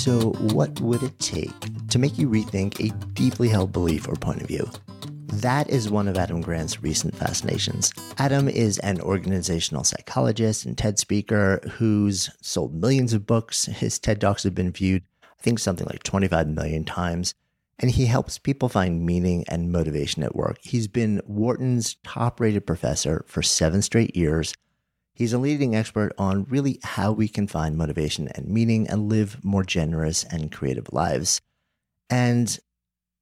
So, what would it take to make you rethink a deeply held belief or point of view? That is one of Adam Grant's recent fascinations. Adam is an organizational psychologist and TED speaker who's sold millions of books. His TED Talks have been viewed, I think, something like 25 million times. And he helps people find meaning and motivation at work. He's been Wharton's top rated professor for seven straight years. He's a leading expert on really how we can find motivation and meaning and live more generous and creative lives. And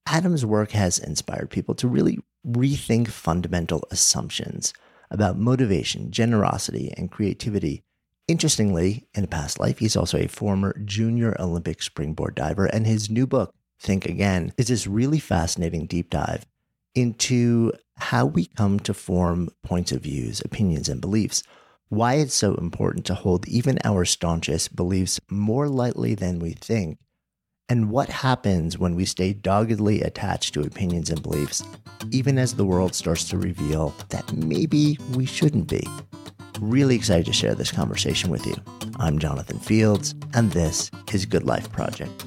Adam's work has inspired people to really rethink fundamental assumptions about motivation, generosity, and creativity. Interestingly, in a past life, he's also a former junior Olympic springboard diver, and his new book, Think Again, is this really fascinating deep dive into how we come to form points of views, opinions, and beliefs. Why it's so important to hold even our staunchest beliefs more lightly than we think, and what happens when we stay doggedly attached to opinions and beliefs, even as the world starts to reveal that maybe we shouldn't be. Really excited to share this conversation with you. I'm Jonathan Fields, and this is Good Life Project.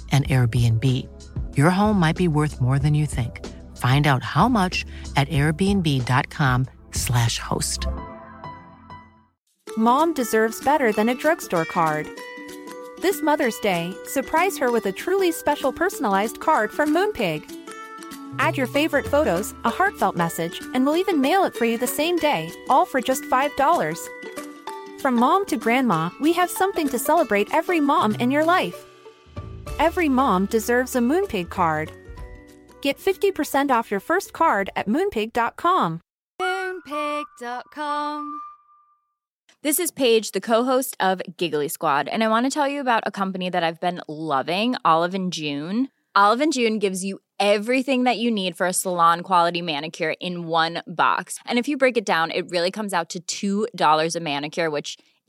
an Airbnb. Your home might be worth more than you think. Find out how much at airbnb.com/slash host. Mom deserves better than a drugstore card. This Mother's Day, surprise her with a truly special personalized card from Moonpig. Add your favorite photos, a heartfelt message, and we'll even mail it for you the same day, all for just $5. From mom to grandma, we have something to celebrate every mom in your life. Every mom deserves a Moonpig card. Get 50% off your first card at moonpig.com. Moonpig.com. This is Paige, the co-host of Giggly Squad, and I want to tell you about a company that I've been loving, Olive and June. Olive and June gives you everything that you need for a salon quality manicure in one box. And if you break it down, it really comes out to $2 a manicure, which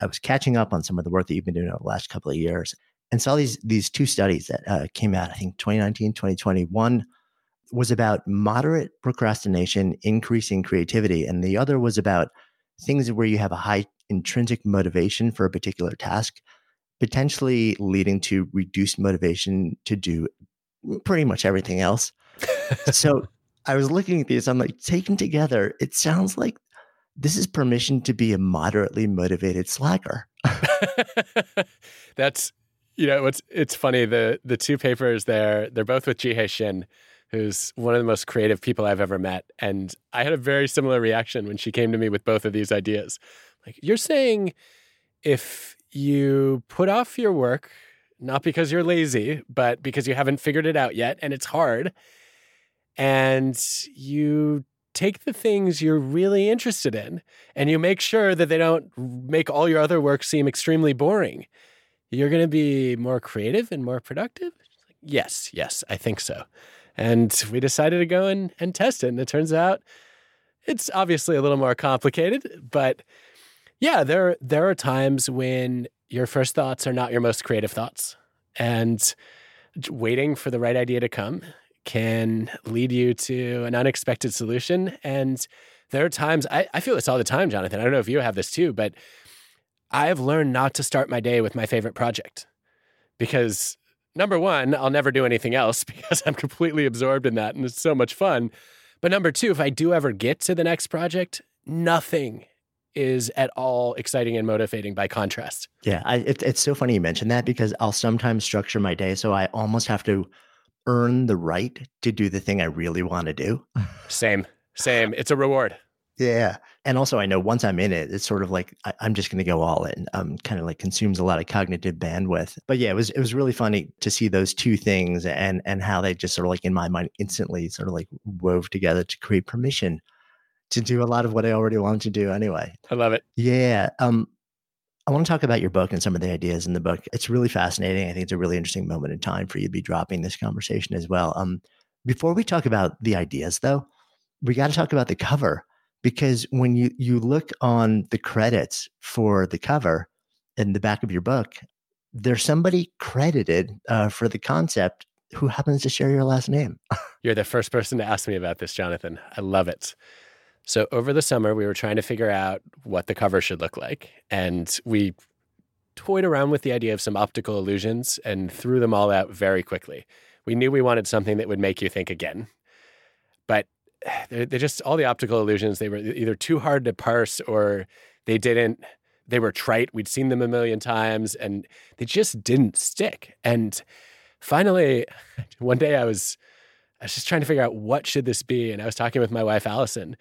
I was catching up on some of the work that you've been doing over the last couple of years and saw these these two studies that uh, came out, I think 2019, 2020. One was about moderate procrastination increasing creativity, and the other was about things where you have a high intrinsic motivation for a particular task, potentially leading to reduced motivation to do pretty much everything else. so I was looking at these, I'm like, taken together, it sounds like this is permission to be a moderately motivated slacker. That's you know what's it's funny the the two papers there they're both with Jihye Shin, who's one of the most creative people I've ever met, and I had a very similar reaction when she came to me with both of these ideas. Like you're saying, if you put off your work not because you're lazy, but because you haven't figured it out yet and it's hard, and you take the things you're really interested in and you make sure that they don't make all your other work seem extremely boring. You're going to be more creative and more productive? Yes, yes, I think so. And we decided to go and, and test it. And it turns out it's obviously a little more complicated, but yeah, there, there are times when your first thoughts are not your most creative thoughts. And waiting for the right idea to come can lead you to an unexpected solution. And there are times, I, I feel this all the time, Jonathan. I don't know if you have this too, but I have learned not to start my day with my favorite project because number one, I'll never do anything else because I'm completely absorbed in that and it's so much fun. But number two, if I do ever get to the next project, nothing is at all exciting and motivating by contrast. Yeah, I, it, it's so funny you mentioned that because I'll sometimes structure my day so I almost have to earn the right to do the thing I really want to do. Same, same. It's a reward. Yeah. And also, I know once I'm in it, it's sort of like I, am just going to go all in. Um, kind of like consumes a lot of cognitive bandwidth. But yeah, it was it was really funny to see those two things and and how they just sort of like in my mind instantly sort of like wove together to create permission to do a lot of what I already wanted to do anyway. I love it. Yeah. Um, I want to talk about your book and some of the ideas in the book. It's really fascinating. I think it's a really interesting moment in time for you to be dropping this conversation as well. Um, before we talk about the ideas, though, we got to talk about the cover because when you you look on the credits for the cover in the back of your book, there's somebody credited uh, for the concept who happens to share your last name. You're the first person to ask me about this, Jonathan. I love it. So over the summer, we were trying to figure out what the cover should look like, and we toyed around with the idea of some optical illusions and threw them all out very quickly. We knew we wanted something that would make you think again, but they're just all the optical illusions. They were either too hard to parse or they didn't. They were trite. We'd seen them a million times, and they just didn't stick. And finally, one day I was I was just trying to figure out what should this be, and I was talking with my wife Allison,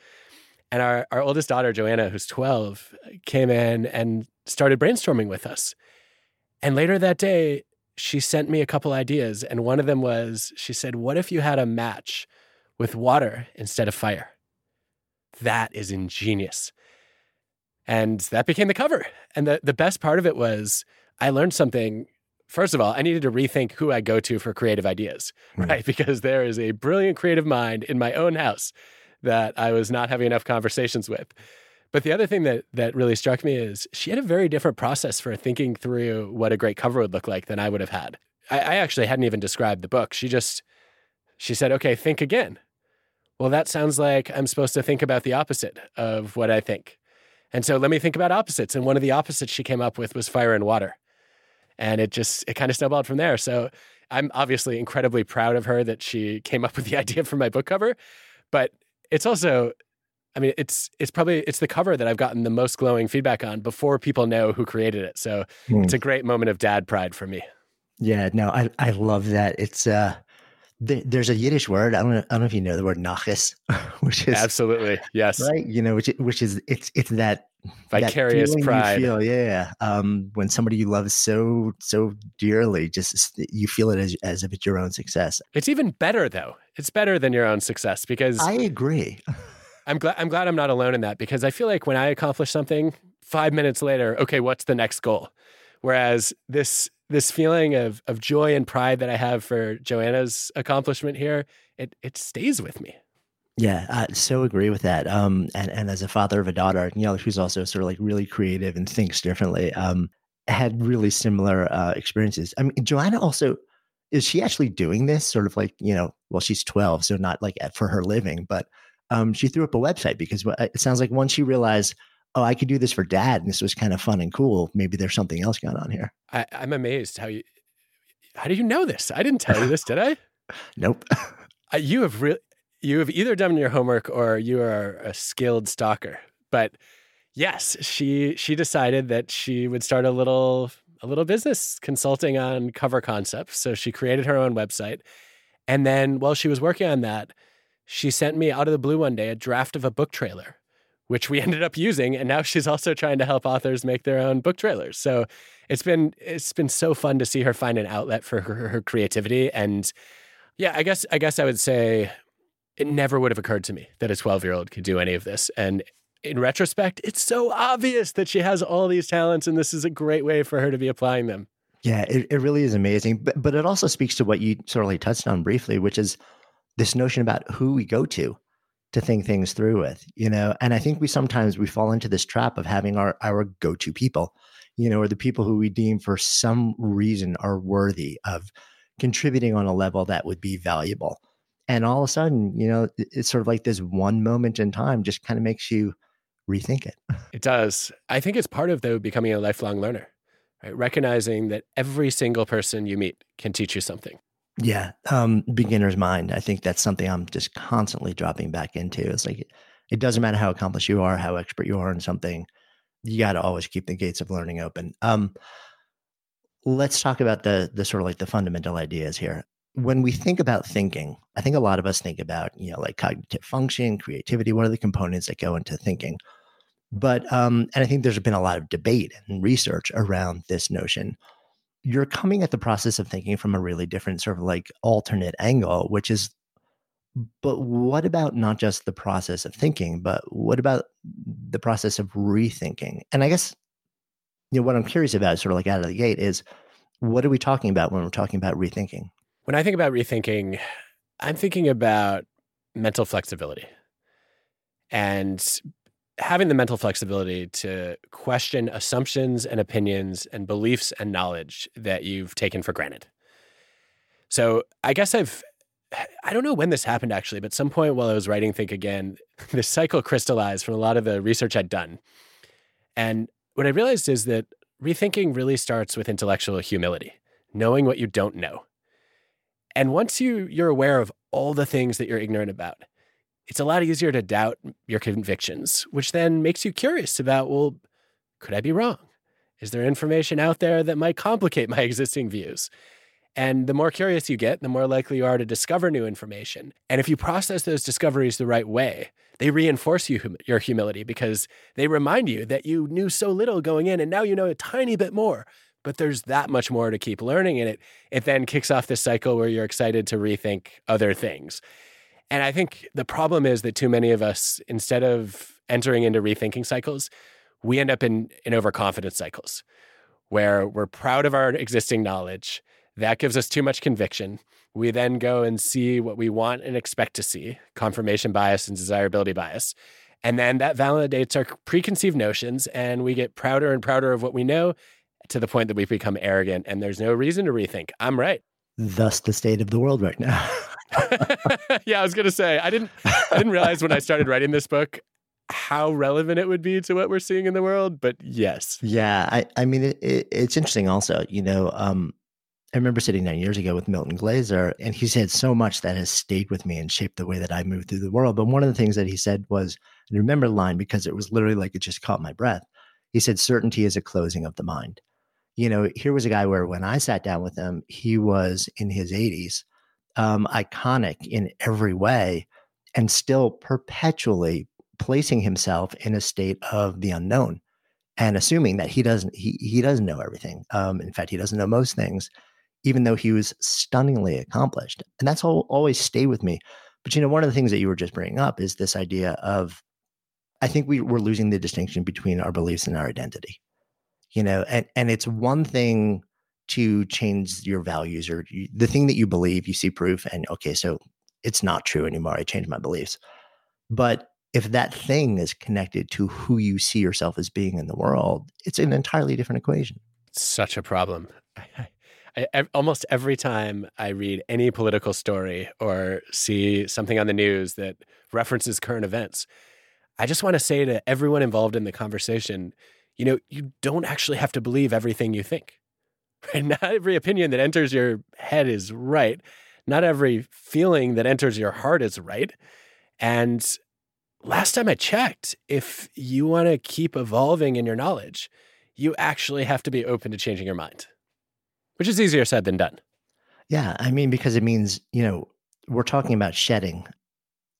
and our our oldest daughter Joanna, who's twelve, came in and started brainstorming with us. And later that day, she sent me a couple ideas, and one of them was she said, "What if you had a match?" with water instead of fire. That is ingenious. And that became the cover. And the, the best part of it was I learned something. First of all, I needed to rethink who I go to for creative ideas, mm. right? Because there is a brilliant creative mind in my own house that I was not having enough conversations with. But the other thing that that really struck me is she had a very different process for thinking through what a great cover would look like than I would have had. I, I actually hadn't even described the book. She just she said, "Okay, think again." well, that sounds like I'm supposed to think about the opposite of what I think. And so let me think about opposites. And one of the opposites she came up with was fire and water. And it just, it kind of snowballed from there. So I'm obviously incredibly proud of her that she came up with the idea for my book cover. But it's also, I mean, it's it's probably it's the cover that I've gotten the most glowing feedback on before people know who created it. So mm. it's a great moment of dad pride for me. Yeah, no, I I love that. It's uh there's a Yiddish word. I don't know. I don't know if you know the word nachis, which is absolutely yes, right. You know, which which is it's it's that vicarious that pride. Feel, yeah, um, when somebody you love so so dearly, just you feel it as as if it's your own success. It's even better though. It's better than your own success because I agree. I'm glad I'm glad I'm not alone in that because I feel like when I accomplish something, five minutes later, okay, what's the next goal? Whereas this this feeling of of joy and pride that I have for Joanna's accomplishment here, it it stays with me. Yeah, I so agree with that. Um, and and as a father of a daughter, you know, who's also sort of like really creative and thinks differently, um, had really similar uh, experiences. I mean, Joanna also is she actually doing this sort of like you know, well, she's twelve, so not like for her living, but um, she threw up a website because it sounds like once she realized oh, I could do this for dad, and this was kind of fun and cool. Maybe there's something else going on here. I, am amazed how you. How do you know this? I didn't tell you this, did I? nope. Uh, you have really. You have either done your homework or you are a skilled stalker. But yes, she she decided that she would start a little a little business consulting on cover concepts. So she created her own website, and then while she was working on that, she sent me out of the blue one day a draft of a book trailer which we ended up using and now she's also trying to help authors make their own book trailers. So it's been it's been so fun to see her find an outlet for her, her creativity. And yeah i guess i guess i would say it never would have occurred to me that a 12 year old could do any of this. And in retrospect it's so obvious that she has all these talents and this is a great way for her to be applying them. Yeah it, it really is amazing. But, but it also speaks to what you sort of like touched on briefly which is this notion about who we go to to think things through with, you know. And I think we mm-hmm. sometimes we fall into this trap of having our our go-to people, you know, or the people who we deem for some reason are worthy of contributing on a level that would be valuable. And all of a sudden, you know, it's sort of like this one moment in time just kind of makes you rethink it. It does. I think it's part of though becoming a lifelong learner. right? Recognizing that every single person you meet can teach you something. Yeah. Um, beginner's mind. I think that's something I'm just constantly dropping back into. It's like, it doesn't matter how accomplished you are, how expert you are in something, you got to always keep the gates of learning open. Um, let's talk about the the sort of like the fundamental ideas here. When we think about thinking, I think a lot of us think about you know like cognitive function, creativity. What are the components that go into thinking? But um, and I think there's been a lot of debate and research around this notion. You're coming at the process of thinking from a really different sort of like alternate angle, which is but what about not just the process of thinking, but what about the process of rethinking? And I guess you know what I'm curious about, sort of like out of the gate, is what are we talking about when we're talking about rethinking? When I think about rethinking, I'm thinking about mental flexibility and having the mental flexibility to question assumptions and opinions and beliefs and knowledge that you've taken for granted. So I guess I've I don't know when this happened actually, but some point while I was writing Think Again, this cycle crystallized from a lot of the research I'd done. And what I realized is that rethinking really starts with intellectual humility, knowing what you don't know. And once you you're aware of all the things that you're ignorant about, it's a lot easier to doubt your convictions, which then makes you curious about, well, could I be wrong? Is there information out there that might complicate my existing views? And the more curious you get, the more likely you are to discover new information. And if you process those discoveries the right way, they reinforce you, your humility because they remind you that you knew so little going in and now you know a tiny bit more. But there's that much more to keep learning. And it, it then kicks off this cycle where you're excited to rethink other things. And I think the problem is that too many of us, instead of entering into rethinking cycles, we end up in, in overconfidence cycles where we're proud of our existing knowledge that gives us too much conviction. We then go and see what we want and expect to see confirmation bias and desirability bias. And then that validates our preconceived notions, and we get prouder and prouder of what we know to the point that we become arrogant, and there's no reason to rethink. I'm right. Thus, the state of the world right now. yeah, I was gonna say I didn't. I didn't realize when I started writing this book how relevant it would be to what we're seeing in the world. But yes, yeah. I, I mean, it, it, it's interesting. Also, you know, um, I remember sitting nine years ago with Milton Glaser, and he said so much that has stayed with me and shaped the way that I move through the world. But one of the things that he said was, and remember the line because it was literally like it just caught my breath. He said, Certainty is a closing of the mind. You know, here was a guy where when I sat down with him, he was in his 80s, um, iconic in every way, and still perpetually placing himself in a state of the unknown and assuming that he doesn't he, he doesn't know everything um, in fact he doesn't know most things even though he was stunningly accomplished. And that's all always stay with me. But you know, one of the things that you were just bringing up is this idea of I think we, we're losing the distinction between our beliefs and our identity. You know, and, and it's one thing to change your values or you, the thing that you believe, you see proof, and okay, so it's not true anymore. I changed my beliefs. But if that thing is connected to who you see yourself as being in the world, it's an entirely different equation. Such a problem. I, almost every time I read any political story or see something on the news that references current events, I just want to say to everyone involved in the conversation, you know, you don't actually have to believe everything you think. Right? Not every opinion that enters your head is right. Not every feeling that enters your heart is right. And last time I checked, if you want to keep evolving in your knowledge, you actually have to be open to changing your mind which is easier said than done. Yeah, I mean because it means, you know, we're talking about shedding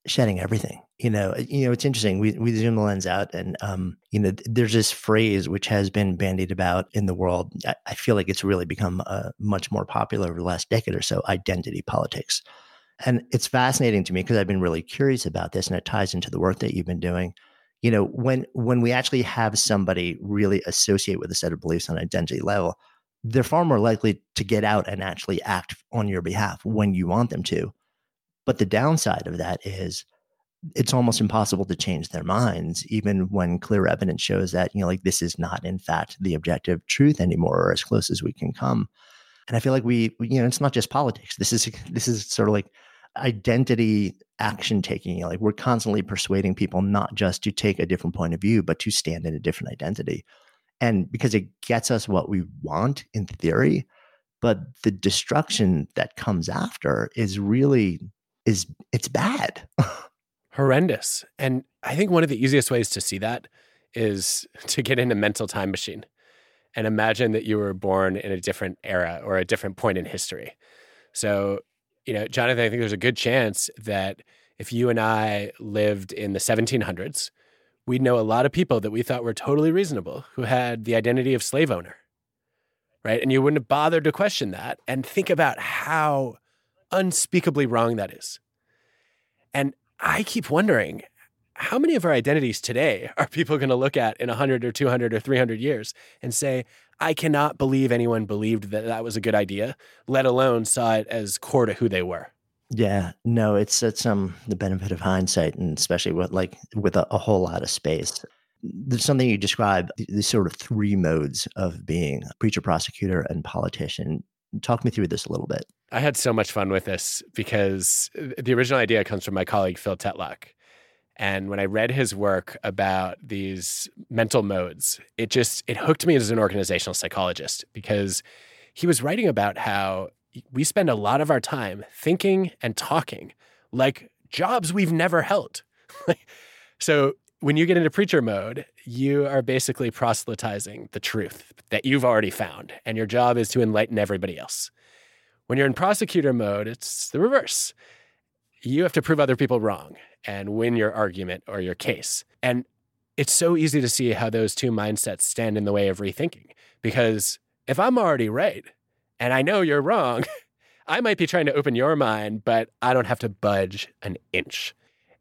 shedding everything. You know, you know, it's interesting. We we zoom the lens out and um, you know, there's this phrase which has been bandied about in the world. I, I feel like it's really become uh, much more popular over the last decade or so, identity politics. And it's fascinating to me because I've been really curious about this and it ties into the work that you've been doing. You know, when when we actually have somebody really associate with a set of beliefs on an identity level, they're far more likely to get out and actually act on your behalf when you want them to. But the downside of that is it's almost impossible to change their minds, even when clear evidence shows that, you know, like this is not, in fact, the objective truth anymore, or as close as we can come. And I feel like we, you know, it's not just politics. This is this is sort of like identity action taking. Like we're constantly persuading people not just to take a different point of view, but to stand in a different identity. and because it gets us what we want in theory but the destruction that comes after is really is it's bad horrendous and i think one of the easiest ways to see that is to get in a mental time machine and imagine that you were born in a different era or a different point in history so you know jonathan i think there's a good chance that if you and i lived in the 1700s we'd know a lot of people that we thought were totally reasonable who had the identity of slave owner. Right. And you wouldn't have bothered to question that and think about how unspeakably wrong that is. And I keep wondering how many of our identities today are people going to look at in 100 or 200 or 300 years and say, I cannot believe anyone believed that that was a good idea, let alone saw it as core to who they were. Yeah, no, it's it's um the benefit of hindsight, and especially with like with a, a whole lot of space. There's something you describe these sort of three modes of being preacher, prosecutor, and politician. Talk me through this a little bit. I had so much fun with this because uh, the original idea comes from my colleague Phil Tetlock. And when I read his work about these mental modes, it just it hooked me as an organizational psychologist because he was writing about how we spend a lot of our time thinking and talking like jobs we've never held. so when you get into preacher mode, you are basically proselytizing the truth that you've already found, and your job is to enlighten everybody else. When you're in prosecutor mode, it's the reverse. You have to prove other people wrong and win your argument or your case. And it's so easy to see how those two mindsets stand in the way of rethinking. Because if I'm already right, and I know you're wrong. I might be trying to open your mind, but I don't have to budge an inch.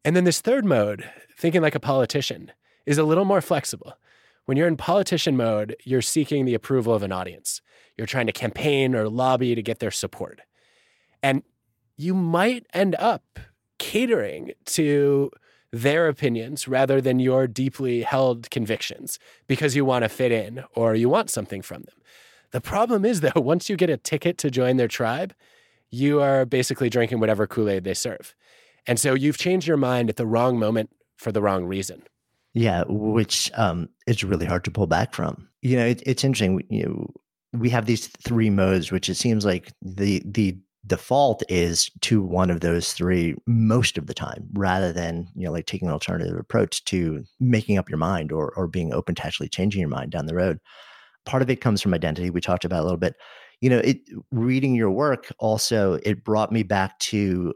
And then this third mode, thinking like a politician, is a little more flexible. When you're in politician mode, you're seeking the approval of an audience. You're trying to campaign or lobby to get their support. And you might end up catering to their opinions rather than your deeply held convictions because you want to fit in or you want something from them. The problem is, though, once you get a ticket to join their tribe, you are basically drinking whatever Kool Aid they serve. And so you've changed your mind at the wrong moment for the wrong reason. Yeah, which um, it's really hard to pull back from. You know, it, it's interesting. You know, we have these three modes, which it seems like the the default is to one of those three most of the time, rather than you know like taking an alternative approach to making up your mind or or being open to actually changing your mind down the road part of it comes from identity we talked about a little bit you know it reading your work also it brought me back to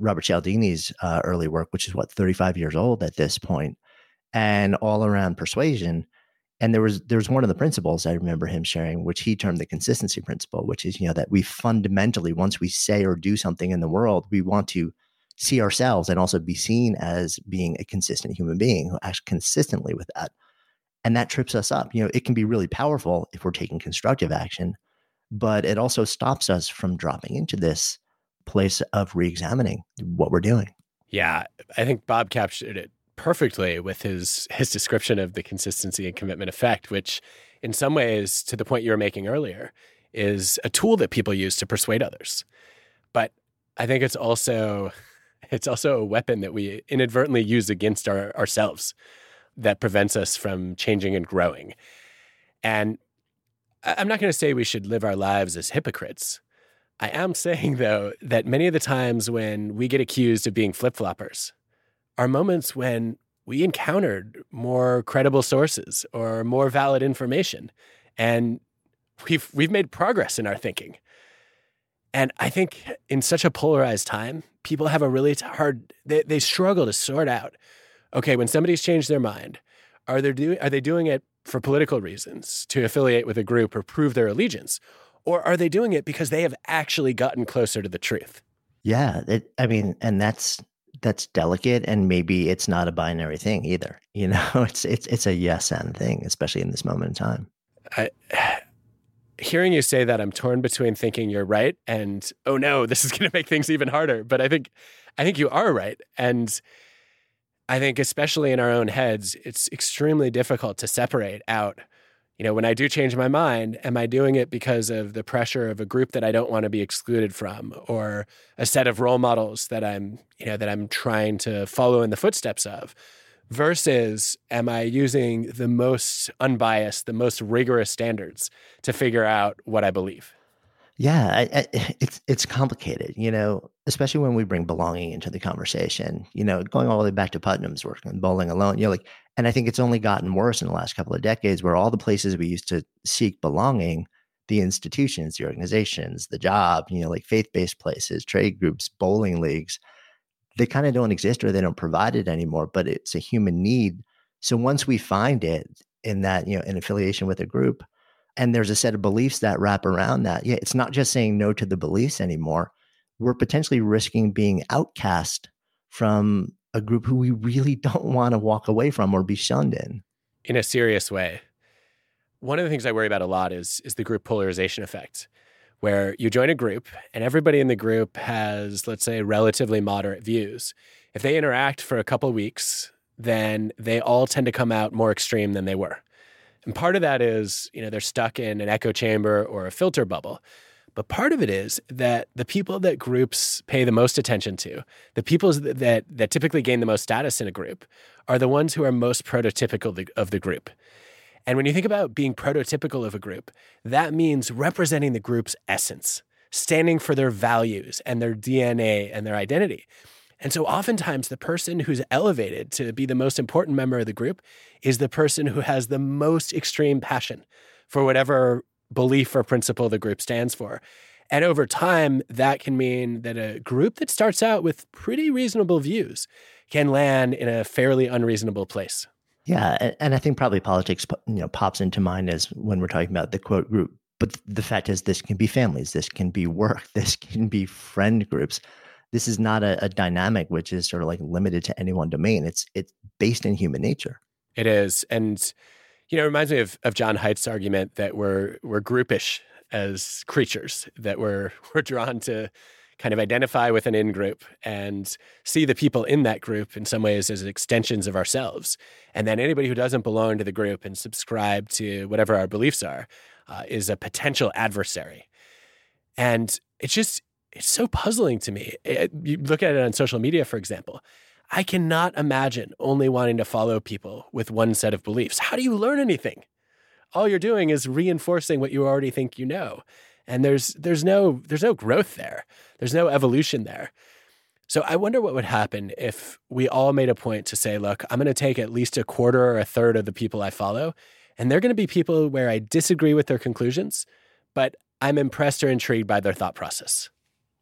robert cialdini's uh, early work which is what 35 years old at this point and all around persuasion and there was there was one of the principles i remember him sharing which he termed the consistency principle which is you know that we fundamentally once we say or do something in the world we want to see ourselves and also be seen as being a consistent human being who acts consistently with that and that trips us up. You know, it can be really powerful if we're taking constructive action, but it also stops us from dropping into this place of re-examining what we're doing. Yeah, I think Bob captured it perfectly with his his description of the consistency and commitment effect, which in some ways, to the point you were making earlier, is a tool that people use to persuade others. But I think it's also it's also a weapon that we inadvertently use against our, ourselves that prevents us from changing and growing. And I'm not going to say we should live our lives as hypocrites. I am saying, though, that many of the times when we get accused of being flip floppers are moments when we encountered more credible sources or more valid information. And we've, we've made progress in our thinking. And I think in such a polarized time, people have a really hard, they, they struggle to sort out okay, when somebody's changed their mind, are they doing are they doing it for political reasons to affiliate with a group or prove their allegiance, or are they doing it because they have actually gotten closer to the truth? Yeah, it, I mean, and that's that's delicate, and maybe it's not a binary thing either. You know, it's it's it's a yes and thing, especially in this moment in time. I, hearing you say that, I'm torn between thinking you're right and oh no, this is going to make things even harder. But I think I think you are right, and I think, especially in our own heads, it's extremely difficult to separate out. You know, when I do change my mind, am I doing it because of the pressure of a group that I don't want to be excluded from, or a set of role models that I'm, you know, that I'm trying to follow in the footsteps of, versus am I using the most unbiased, the most rigorous standards to figure out what I believe? Yeah, I, I, it's it's complicated, you know, especially when we bring belonging into the conversation. You know, going all the way back to Putnam's work and bowling alone. You know, like, and I think it's only gotten worse in the last couple of decades, where all the places we used to seek belonging, the institutions, the organizations, the job, you know, like faith-based places, trade groups, bowling leagues, they kind of don't exist or they don't provide it anymore. But it's a human need. So once we find it in that, you know, in affiliation with a group and there's a set of beliefs that wrap around that. Yeah, it's not just saying no to the beliefs anymore. We're potentially risking being outcast from a group who we really don't want to walk away from or be shunned in. In a serious way. One of the things I worry about a lot is is the group polarization effect, where you join a group and everybody in the group has, let's say, relatively moderate views. If they interact for a couple weeks, then they all tend to come out more extreme than they were. And part of that is, you know, they're stuck in an echo chamber or a filter bubble. But part of it is that the people that groups pay the most attention to, the people that, that typically gain the most status in a group, are the ones who are most prototypical of the group. And when you think about being prototypical of a group, that means representing the group's essence, standing for their values and their DNA and their identity. And so oftentimes the person who's elevated to be the most important member of the group is the person who has the most extreme passion for whatever belief or principle the group stands for. And over time, that can mean that a group that starts out with pretty reasonable views can land in a fairly unreasonable place. Yeah, and I think probably politics, you know, pops into mind as when we're talking about the quote group. But the fact is, this can be families, this can be work, this can be friend groups this is not a, a dynamic which is sort of like limited to any one domain. It's it's based in human nature. It is, and you know, it reminds me of, of Jon Haidt's argument that we're we're groupish as creatures, that we're we're drawn to kind of identify with an in group and see the people in that group in some ways as extensions of ourselves. And then anybody who doesn't belong to the group and subscribe to whatever our beliefs are uh, is a potential adversary. And it's just it's so puzzling to me. It, you look at it on social media, for example. I cannot imagine only wanting to follow people with one set of beliefs. How do you learn anything? All you're doing is reinforcing what you already think you know. And there's there's no there's no growth there. There's no evolution there. So I wonder what would happen if we all made a point to say, look, I'm going to take at least a quarter or a third of the people I follow, and they're going to be people where I disagree with their conclusions, but I'm impressed or intrigued by their thought process.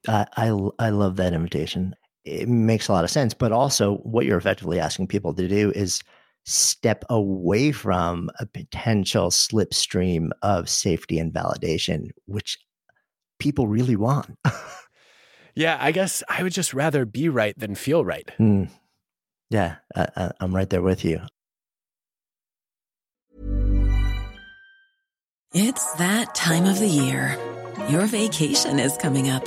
I, I, I love that invitation. It makes a lot of sense. But also, what you're effectively asking people to do is step away from a potential slipstream of safety and validation, which people really want. yeah, I guess I would just rather be right than feel right. Mm. Yeah, I, I'm right there with you. It's that time of the year. Your vacation is coming up.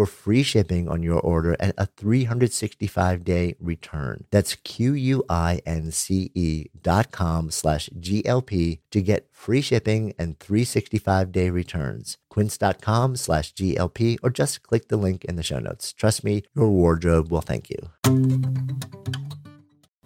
for free shipping on your order and a 365 day return. That's Q-U-I-N-C-E dot com slash GLP to get free shipping and 365 day returns. Quince.com slash GLP or just click the link in the show notes. Trust me, your wardrobe will thank you.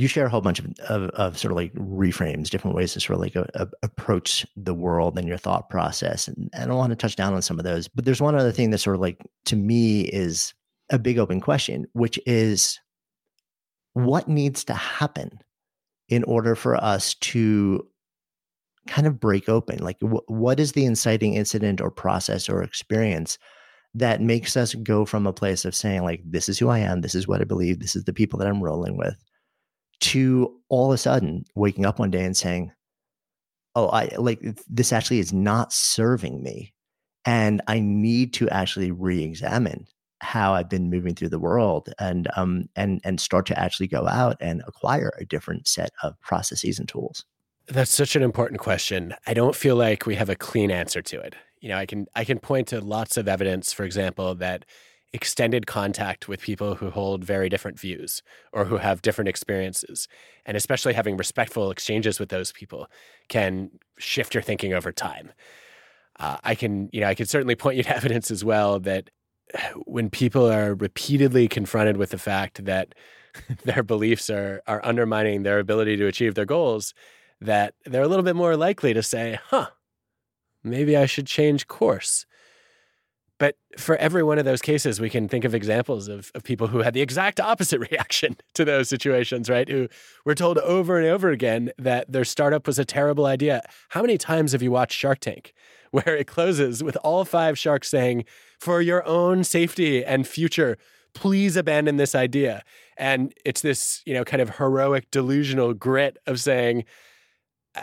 you share a whole bunch of, of, of, sort of like reframes, different ways to sort of like a, a, approach the world and your thought process. And, and I want to touch down on some of those. But there's one other thing that sort of like to me is a big open question, which is what needs to happen in order for us to kind of break open? Like, wh- what is the inciting incident or process or experience that makes us go from a place of saying, like, this is who I am, this is what I believe, this is the people that I'm rolling with, to all of a sudden waking up one day and saying, "Oh, I like this actually is not serving me, and I need to actually re-examine how I've been moving through the world and um and and start to actually go out and acquire a different set of processes and tools." That's such an important question. I don't feel like we have a clean answer to it. You know, I can I can point to lots of evidence, for example, that extended contact with people who hold very different views or who have different experiences. And especially having respectful exchanges with those people can shift your thinking over time. Uh, I can, you know, I can certainly point you to evidence as well that when people are repeatedly confronted with the fact that their beliefs are are undermining their ability to achieve their goals, that they're a little bit more likely to say, "Huh, maybe I should change course." But for every one of those cases, we can think of examples of, of people who had the exact opposite reaction to those situations, right? Who were told over and over again that their startup was a terrible idea. How many times have you watched Shark Tank, where it closes with all five sharks saying, for your own safety and future, please abandon this idea? And it's this, you know, kind of heroic, delusional grit of saying,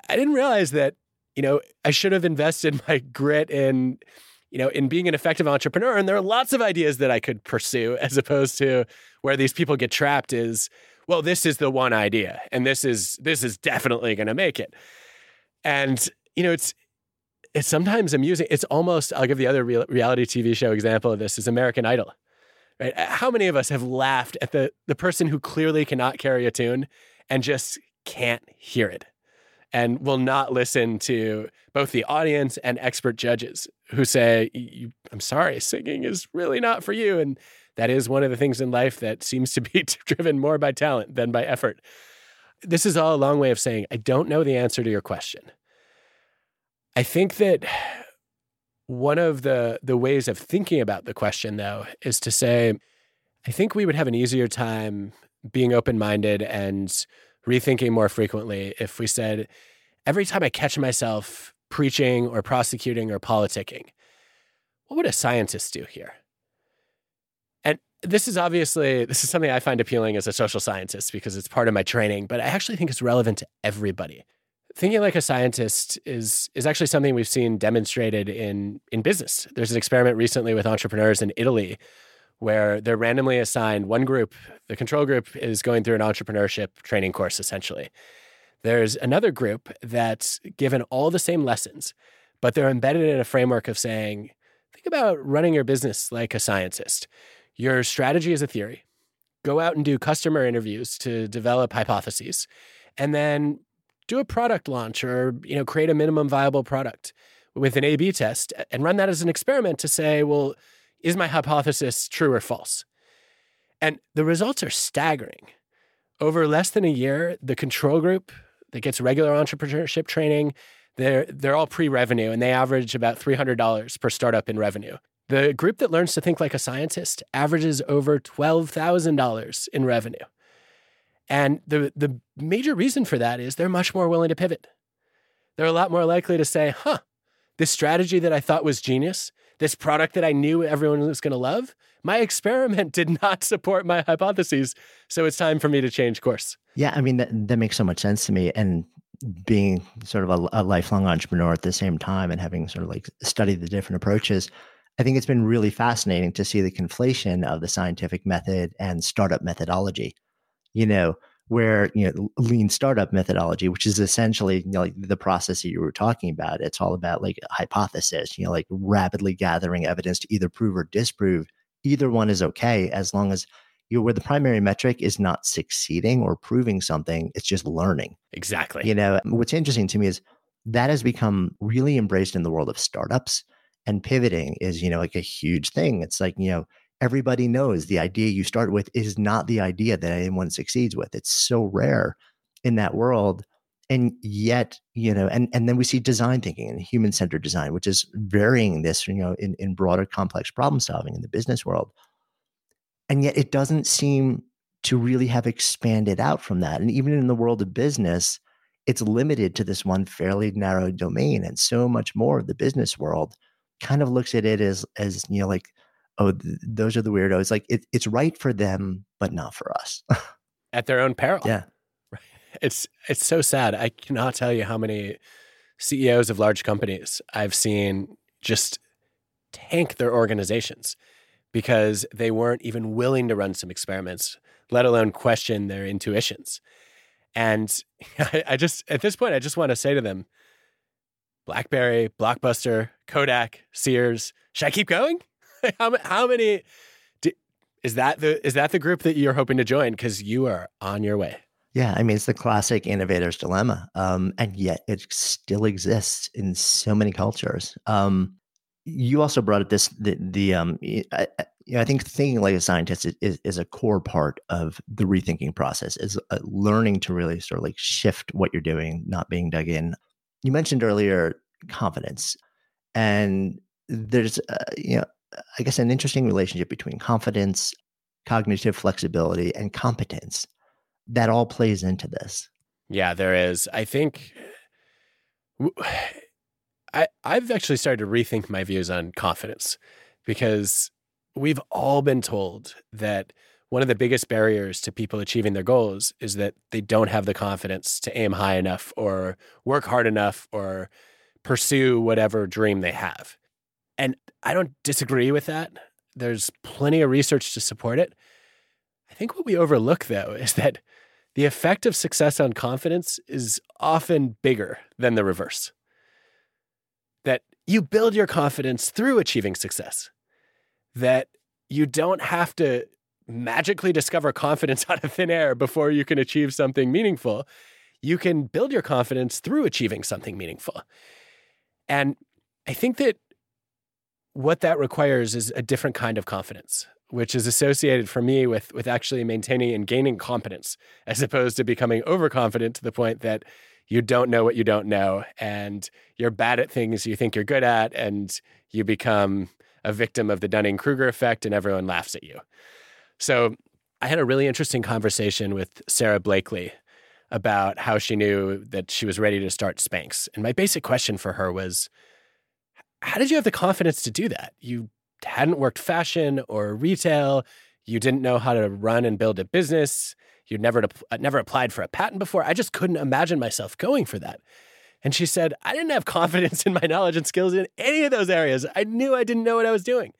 I didn't realize that, you know, I should have invested my grit in you know, in being an effective entrepreneur, and there are lots of ideas that I could pursue as opposed to where these people get trapped is, well, this is the one idea, and this is this is definitely going to make it. And you know, it's it's sometimes amusing. It's almost I'll give the other real, reality TV show example of this is American Idol. Right? Uh, how many of us have laughed at the the person who clearly cannot carry a tune and just can't hear it? And will not listen to both the audience and expert judges who say, I'm sorry, singing is really not for you. And that is one of the things in life that seems to be driven more by talent than by effort. This is all a long way of saying, I don't know the answer to your question. I think that one of the, the ways of thinking about the question, though, is to say, I think we would have an easier time being open minded and rethinking more frequently if we said, every time I catch myself preaching or prosecuting or politicking, what would a scientist do here? And this is obviously this is something I find appealing as a social scientist because it's part of my training, but I actually think it's relevant to everybody. Thinking like a scientist is is actually something we've seen demonstrated in in business. There's an experiment recently with entrepreneurs in Italy where they're randomly assigned one group, the control group is going through an entrepreneurship training course essentially. There's another group that's given all the same lessons, but they're embedded in a framework of saying, think about running your business like a scientist. Your strategy is a theory. Go out and do customer interviews to develop hypotheses and then do a product launch or you know create a minimum viable product with an A/B test and run that as an experiment to say, well, is my hypothesis true or false? And the results are staggering. Over less than a year, the control group that gets regular entrepreneurship training, they're they're all pre-revenue and they average about $300 per startup in revenue. The group that learns to think like a scientist averages over $12,000 in revenue. And the, the major reason for that is they're much more willing to pivot. They're a lot more likely to say, huh, this strategy that I thought was genius, this product that I knew everyone was going to love, my experiment did not support my hypotheses. So it's time for me to change course. Yeah, I mean, that, that makes so much sense to me. And being sort of a, a lifelong entrepreneur at the same time and having sort of like studied the different approaches, I think it's been really fascinating to see the conflation of the scientific method and startup methodology. You know, where you know lean startup methodology, which is essentially you know, like the process that you were talking about. It's all about like hypothesis, you know, like rapidly gathering evidence to either prove or disprove. Either one is okay as long as you know, where the primary metric is not succeeding or proving something, it's just learning. Exactly. You know, what's interesting to me is that has become really embraced in the world of startups and pivoting is you know like a huge thing it's like you know everybody knows the idea you start with is not the idea that anyone succeeds with. It's so rare in that world and yet you know and and then we see design thinking and human centered design which is varying this you know in in broader complex problem solving in the business world. And yet it doesn't seem to really have expanded out from that. And even in the world of business it's limited to this one fairly narrow domain and so much more of the business world kind of looks at it as as you know like oh th- those are the weirdos like it, it's right for them but not for us. At their own peril. Yeah. It's it's so sad. I cannot tell you how many ceos of large companies i've seen just tank their organizations because they weren't even willing to run some experiments let alone question their intuitions. And I, I just at this point i just want to say to them BlackBerry, Blockbuster, Kodak, Sears. Should I keep going? how, how many? Is that the is that the group that you're hoping to join? Because you are on your way. Yeah, I mean it's the classic innovator's dilemma, um, and yet it still exists in so many cultures. Um, you also brought up this the the um, I, I think thinking like a scientist is, is a core part of the rethinking process. Is uh, learning to really sort of like shift what you're doing, not being dug in you mentioned earlier confidence, and there's uh, you know I guess an interesting relationship between confidence, cognitive flexibility, and competence that all plays into this. Yeah, there is. I think I I've actually started to rethink my views on confidence because we've all been told that one of the biggest barriers to people achieving their goals is that they don't have the confidence to aim high enough or work hard enough or pursue whatever dream they have. And I don't disagree with that. There's plenty of research to support it. I think what we overlook, though, is that the effect of success on confidence is often bigger than the reverse. That you build your confidence through achieving success. That you don't have to magically discover confidence out of thin air before you can achieve something meaningful. You can build your confidence through achieving something meaningful. And I think that what that requires is a different kind of confidence, which is associated for me with, with actually maintaining and gaining competence, as opposed to becoming overconfident to the point that you don't know what you don't know and you're bad at things you think you're good at and you become a victim of the Dunning Kruger effect and everyone laughs at you. So I had a really interesting conversation with Sara Blakely about how she knew that she was ready to start Spanx. And my basic question for her was how did you have the confidence to do that? You hadn't worked fashion or retail. You didn't know how to run and build a business. You'd never, uh, never applied for a patent before. I just couldn't imagine myself going for that. And she said, I didn't have confidence in my knowledge and skills in any of those areas. I knew I didn't know what I was doing,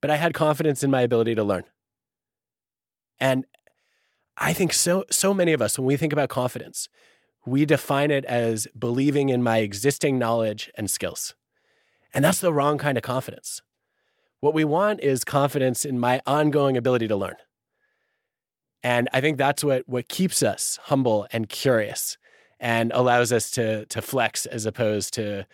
but I had confidence in my ability to learn. And I think so, so many of us, when we think about confidence, we define it as believing in my existing knowledge and skills. And that's the wrong kind of confidence. What we want is confidence in my ongoing ability to learn. And I think that's what, what keeps us humble and curious and allows us to, to flex as opposed to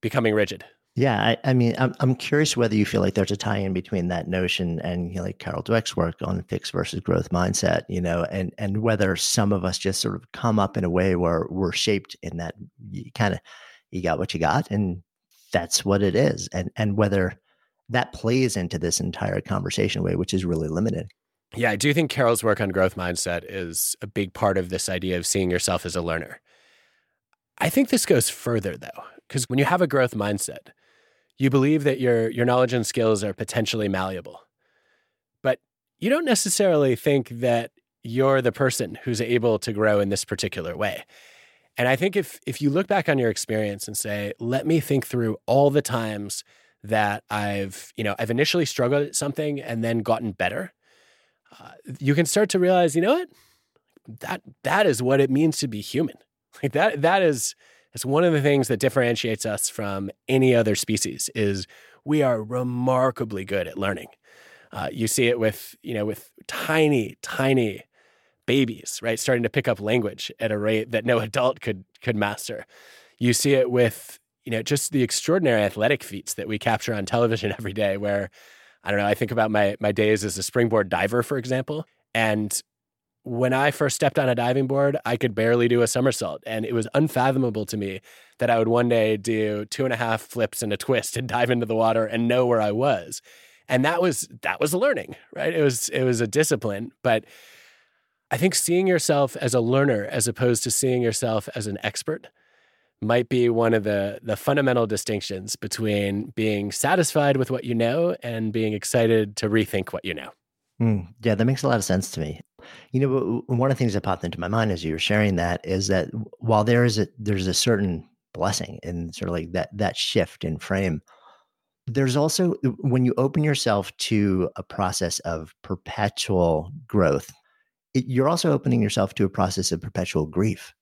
becoming rigid. Yeah, I, I, mean, I'm I'm curious whether you feel like there's a tie-in between that notion and you know, like Carol Dweck's work on fixed versus growth mindset, you know, and and whether some of us just sort of come up in a way where we're shaped in that you kind of you got what you got, and that's what it is, and and whether that plays into this entire conversation way, which is really limited. Yeah, I do think Carol's work on growth mindset is a big part of this idea of seeing yourself as a learner. I think this goes further though, because when you have a growth mindset you believe that your, your knowledge and skills are potentially malleable, but you don't necessarily think that you're the person who's able to grow in this particular way. And I think if if you look back on your experience and say, let me think through all the times that I've, you know, I've initially struggled at something and then gotten better, uh, you can start to realize, you know what? That that is what it means to be human. Like that that is it's one of the things that differentiates us from any other species is we are remarkably good at learning. Uh, you see it with, you know, with tiny, tiny babies, right? Starting to pick up language at a rate that no adult could could master. You see it with, you know, just the extraordinary athletic feats that we capture on television every day where I don't know, I think about my my days as a springboard diver, for example, and when I first stepped on a diving board, I could barely do a somersault. And it was unfathomable to me that I would one day do two and a half flips and a twist and dive into the water and know where I was. And that was that was learning, right? It was it was a discipline. But I think seeing yourself as a learner as opposed to seeing yourself as an expert might be one of the the fundamental distinctions between being satisfied with what you know and being excited to rethink what you know. Mm, yeah, that makes a lot of sense to me. You know, one of the things that popped into my mind as you were sharing that is that while there is a there's a certain blessing in sort of like that that shift in frame, there's also when you open yourself to a process of perpetual growth, it, you're also opening yourself to a process of perpetual grief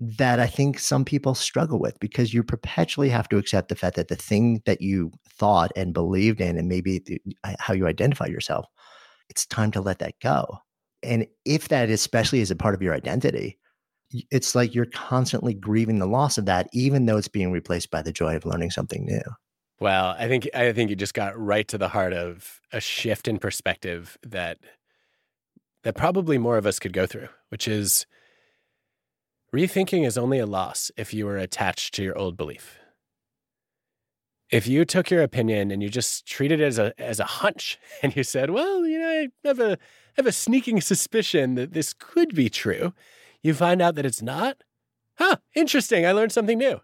that I think some people struggle with because you perpetually have to accept the fact that the thing that you thought and believed in, and maybe the, uh, how you identify yourself, it's time to let that go. And if that especially is a part of your identity, it's like you're constantly grieving the loss of that, even though it's being replaced by the joy of learning something new. Well, I think I think you just got right to the heart of a shift in perspective that that probably more of us could go through, which is rethinking is only a loss if you are attached to your old belief. If you took your opinion and you just treated it as a as a hunch and you said, "Well, you know, I have a have a sneaking suspicion that this could be true. You find out that it's not. Huh, interesting. I learned something new.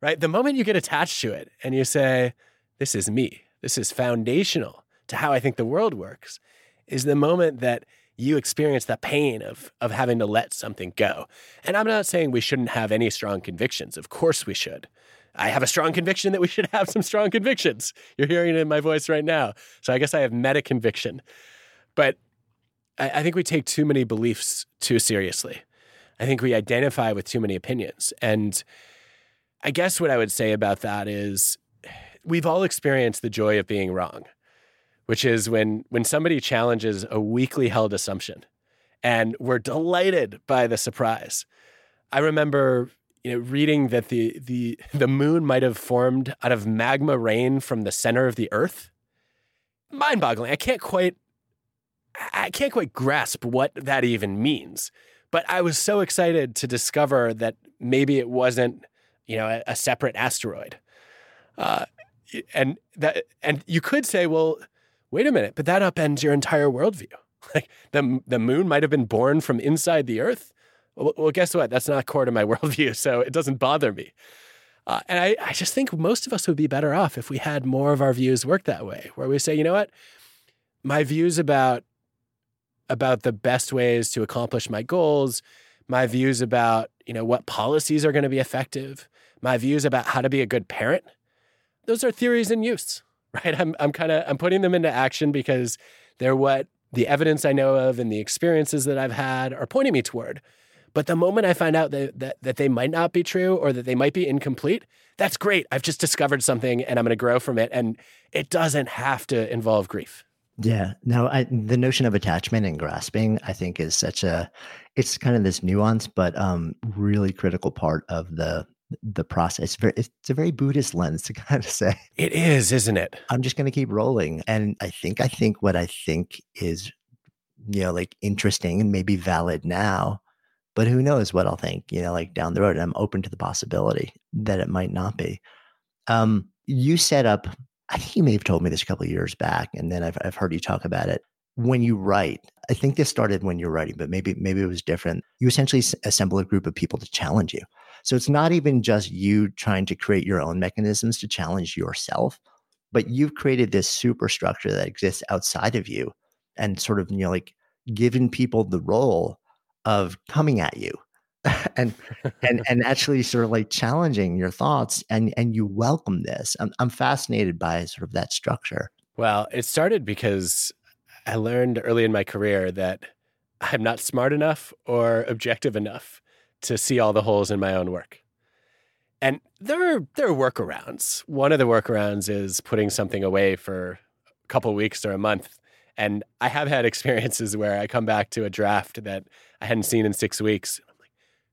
Right? The moment you get attached to it and you say, this is me, this is foundational to how I think the world works, is the moment that you experience the pain of, of having to let something go. And I'm not saying we shouldn't have any strong convictions. Of course we should. I have a strong conviction that we should have some strong convictions. You're hearing it in my voice right now. So I guess I have meta conviction. But I, I think we take too many beliefs too seriously. I think we identify with too many opinions. And I guess what I would say about that is we've all experienced the joy of being wrong, which is when when somebody challenges a weakly held assumption and we're delighted by the surprise. I remember you know reading that the the the moon might have formed out of magma rain from the center of the earth. Mind-boggling. I can't quite I can't quite grasp what that even means. But I was so excited to discover that maybe it wasn't, you know, a, a separate asteroid. Uh, and that, and you could say, well, wait a minute, but that upends your entire worldview. Like the the moon might have been born from inside the Earth. Well, well guess what? That's not core to my worldview, so it doesn't bother me. Uh, and I, I just think most of us would be better off if we had more of our views work that way, where we say, you know what, my views about about the best ways to accomplish my goals, my views about, you know, what policies are going to be effective, my views about how to be a good parent. Those are theories in use, right? I'm I'm kind of I'm putting them into action because they're what the evidence I know of and the experiences that I've had are pointing me toward. But the moment I find out that, that, that they might not be true or that they might be incomplete, that's great. I've just discovered something and I'm going to grow from it. And it doesn't have to involve grief. Yeah. Now, I, the notion of attachment and grasping, I think, is such a, it's kind of this nuance, but um, really critical part of the the process. It's a very Buddhist lens to kind of say it is, isn't it? I'm just going to keep rolling, and I think I think what I think is, you know, like interesting and maybe valid now, but who knows what I'll think, you know, like down the road. And I'm open to the possibility that it might not be. Um, you set up I think you may have told me this a couple of years back, and then I've I've heard you talk about it. When you write, I think this started when you're writing, but maybe maybe it was different. You essentially assemble a group of people to challenge you. So it's not even just you trying to create your own mechanisms to challenge yourself, but you've created this superstructure that exists outside of you, and sort of you know like given people the role of coming at you and and and actually sort of like challenging your thoughts and and you welcome this. I'm, I'm fascinated by sort of that structure. Well it started because i learned early in my career that i'm not smart enough or objective enough to see all the holes in my own work and there are there are workarounds one of the workarounds is putting something away for a couple weeks or a month and i have had experiences where i come back to a draft that i hadn't seen in six weeks I'm like,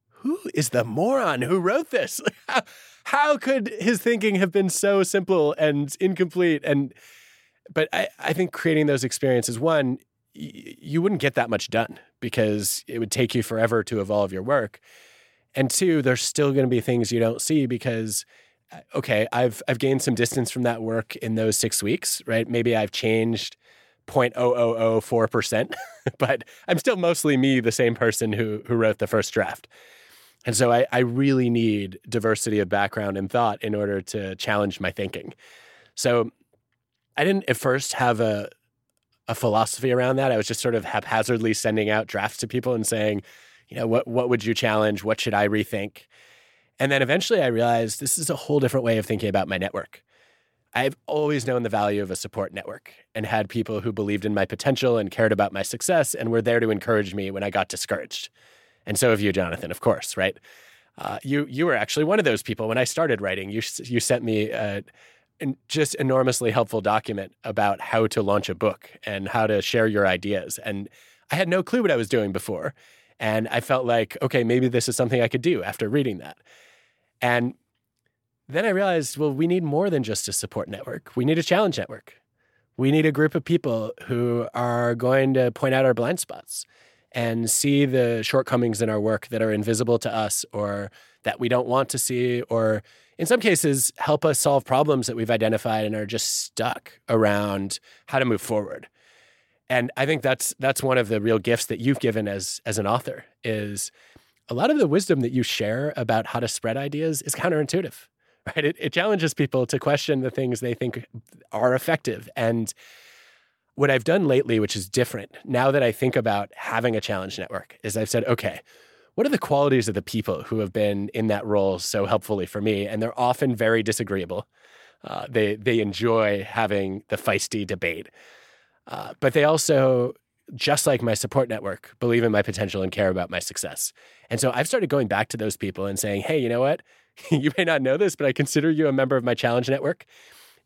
who is the moron who wrote this? How, how could his thinking have been so simple and incomplete? And but I, I think creating those experiences, one, you wouldn't get that much done because it would take you forever to evolve your work. And two, there's still going to be things you don't see because uh, okay, I've I've gained some distance from that work in those six weeks, right? Maybe I've changed 0.0004%, but I'm still mostly me, the same person who who wrote the first draft. And so I, I really need diversity of background and thought in order to challenge my thinking. So I didn't at first have a a philosophy around that. I was just sort of haphazardly sending out drafts to people and saying, you know, what what would you challenge? What should I rethink? And then eventually I realized this is a whole different way of thinking about my network. I've always known the value of a support network and had people who believed in my potential and cared about my success and were there to encourage me when I got discouraged and so have you, Jonathan, of course, right? Uh, you you were actually one of those people when I started writing. You you sent me a, a just enormously helpful document about how to launch a book and how to share your ideas, and I had no clue what I was doing before, and I felt like okay, maybe this is something I could do after reading that, and then I realized, well, we need more than just a support network. We need a challenge network. We need a group of people who are going to point out our blind spots and see the shortcomings in our work that are invisible to us or that we don't want to see, or in some cases, help us solve problems that we've identified and are just stuck around how to move forward. And I think that's that's one of the real gifts that you've given as as an author is a lot of the wisdom that you share about how to spread ideas is counterintuitive, right? It, it challenges people to question the things they think are effective and what I've done lately, which is different now that I think about having a challenge network, is I've said, okay, what are the qualities of the people who have been in that role so helpfully for me? And they're often very disagreeable. Uh, they they enjoy having the feisty debate, uh, but they also, just like my support network, believe in my potential and care about my success. And so I've started going back to those people and saying, hey, you know what? you may not know this, but I consider you a member of my challenge network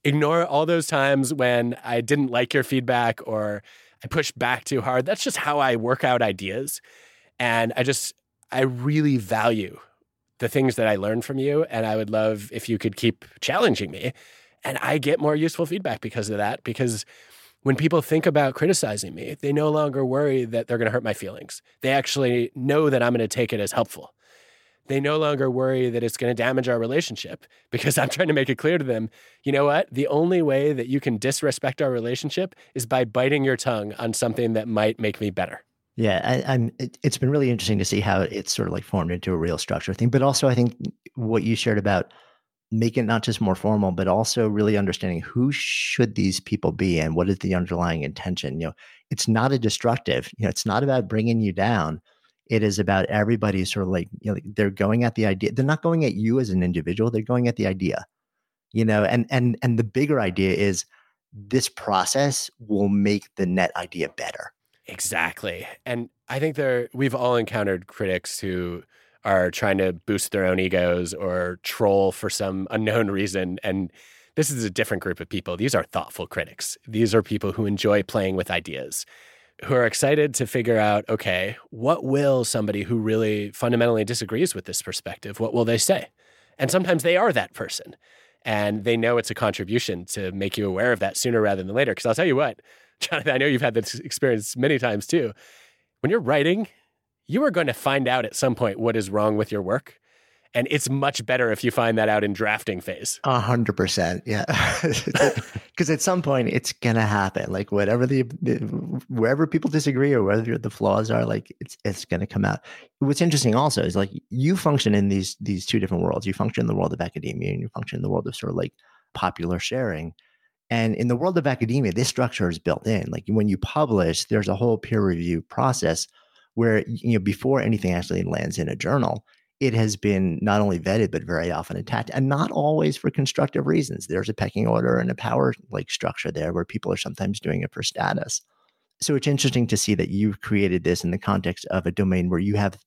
ignore all those times when I didn't like your feedback or I pushed back too hard. That's just how I work out ideas. And I just, I really value the things that I learn from you. And I would love if you could keep challenging me. And I get more useful feedback because of that. Because when people think about criticizing me, they no longer worry that they're going to hurt my feelings. They actually know that I'm going to take it as helpful they no longer worry that it's going to damage our relationship because I'm trying to make it clear to them, you know what? The only way that you can disrespect our relationship is by biting your tongue on something that might make me better. Yeah, I, am it, it's been really interesting to see how it's sort of like formed into a real structure thing. But also, I think what you shared about make it not just more formal, but also really understanding who should these people be and what is the underlying intention. You know, it's not a destructive. You know, it's not about bringing you down. It is about everybody sort of like you know they're going at the idea. They're not going at you as an individual. They're going at the idea. You know, and and and the bigger idea is this process will make the net idea better. Exactly. And I think there we've all encountered critics who are trying to boost their own egos or troll for some unknown reason and this is a different group of people. These are thoughtful critics. These are people who enjoy playing with ideas, who are excited to figure out, okay, what will somebody who really fundamentally disagrees with this perspective, what will they say? And sometimes they are that person and they know it's a contribution to make you aware of that sooner rather than later. Because I'll tell you what, Jonathan, I know you've had this experience many times too. When you're writing, you are going to find out at some point what is wrong with your work. And it's much better if you find that out in drafting phase. A hundred percent. Yeah. Because at some point it's going to happen. Like whatever the, wherever people disagree or whether the flaws are, like it's, it's going to come out. What's interesting also is like you function in these, these two different worlds. You function in the world of academia and you function in the world of sort of like popular sharing. And in the world of academia, this structure is built in. Like when you publish, there's a whole peer review process where, you know, before anything actually lands in a journal, it has been not only vetted, but very often attacked and not always for constructive reasons. There's a pecking order and a power like structure there where people are sometimes doing it for status. So it's interesting to see that you've created this in the context of a domain where you have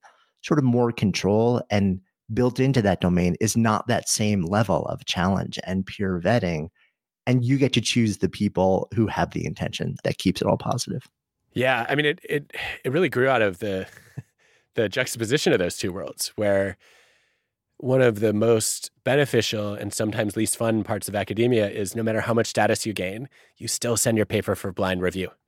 sort of more control and built into that domain is not that same level of challenge and peer vetting and you get to choose the people who have the intention that keeps it all positive. Yeah, I mean it it it really grew out of the the juxtaposition of those two worlds where one of the most beneficial and sometimes least fun parts of academia is no matter how much status you gain, you still send your paper for blind review.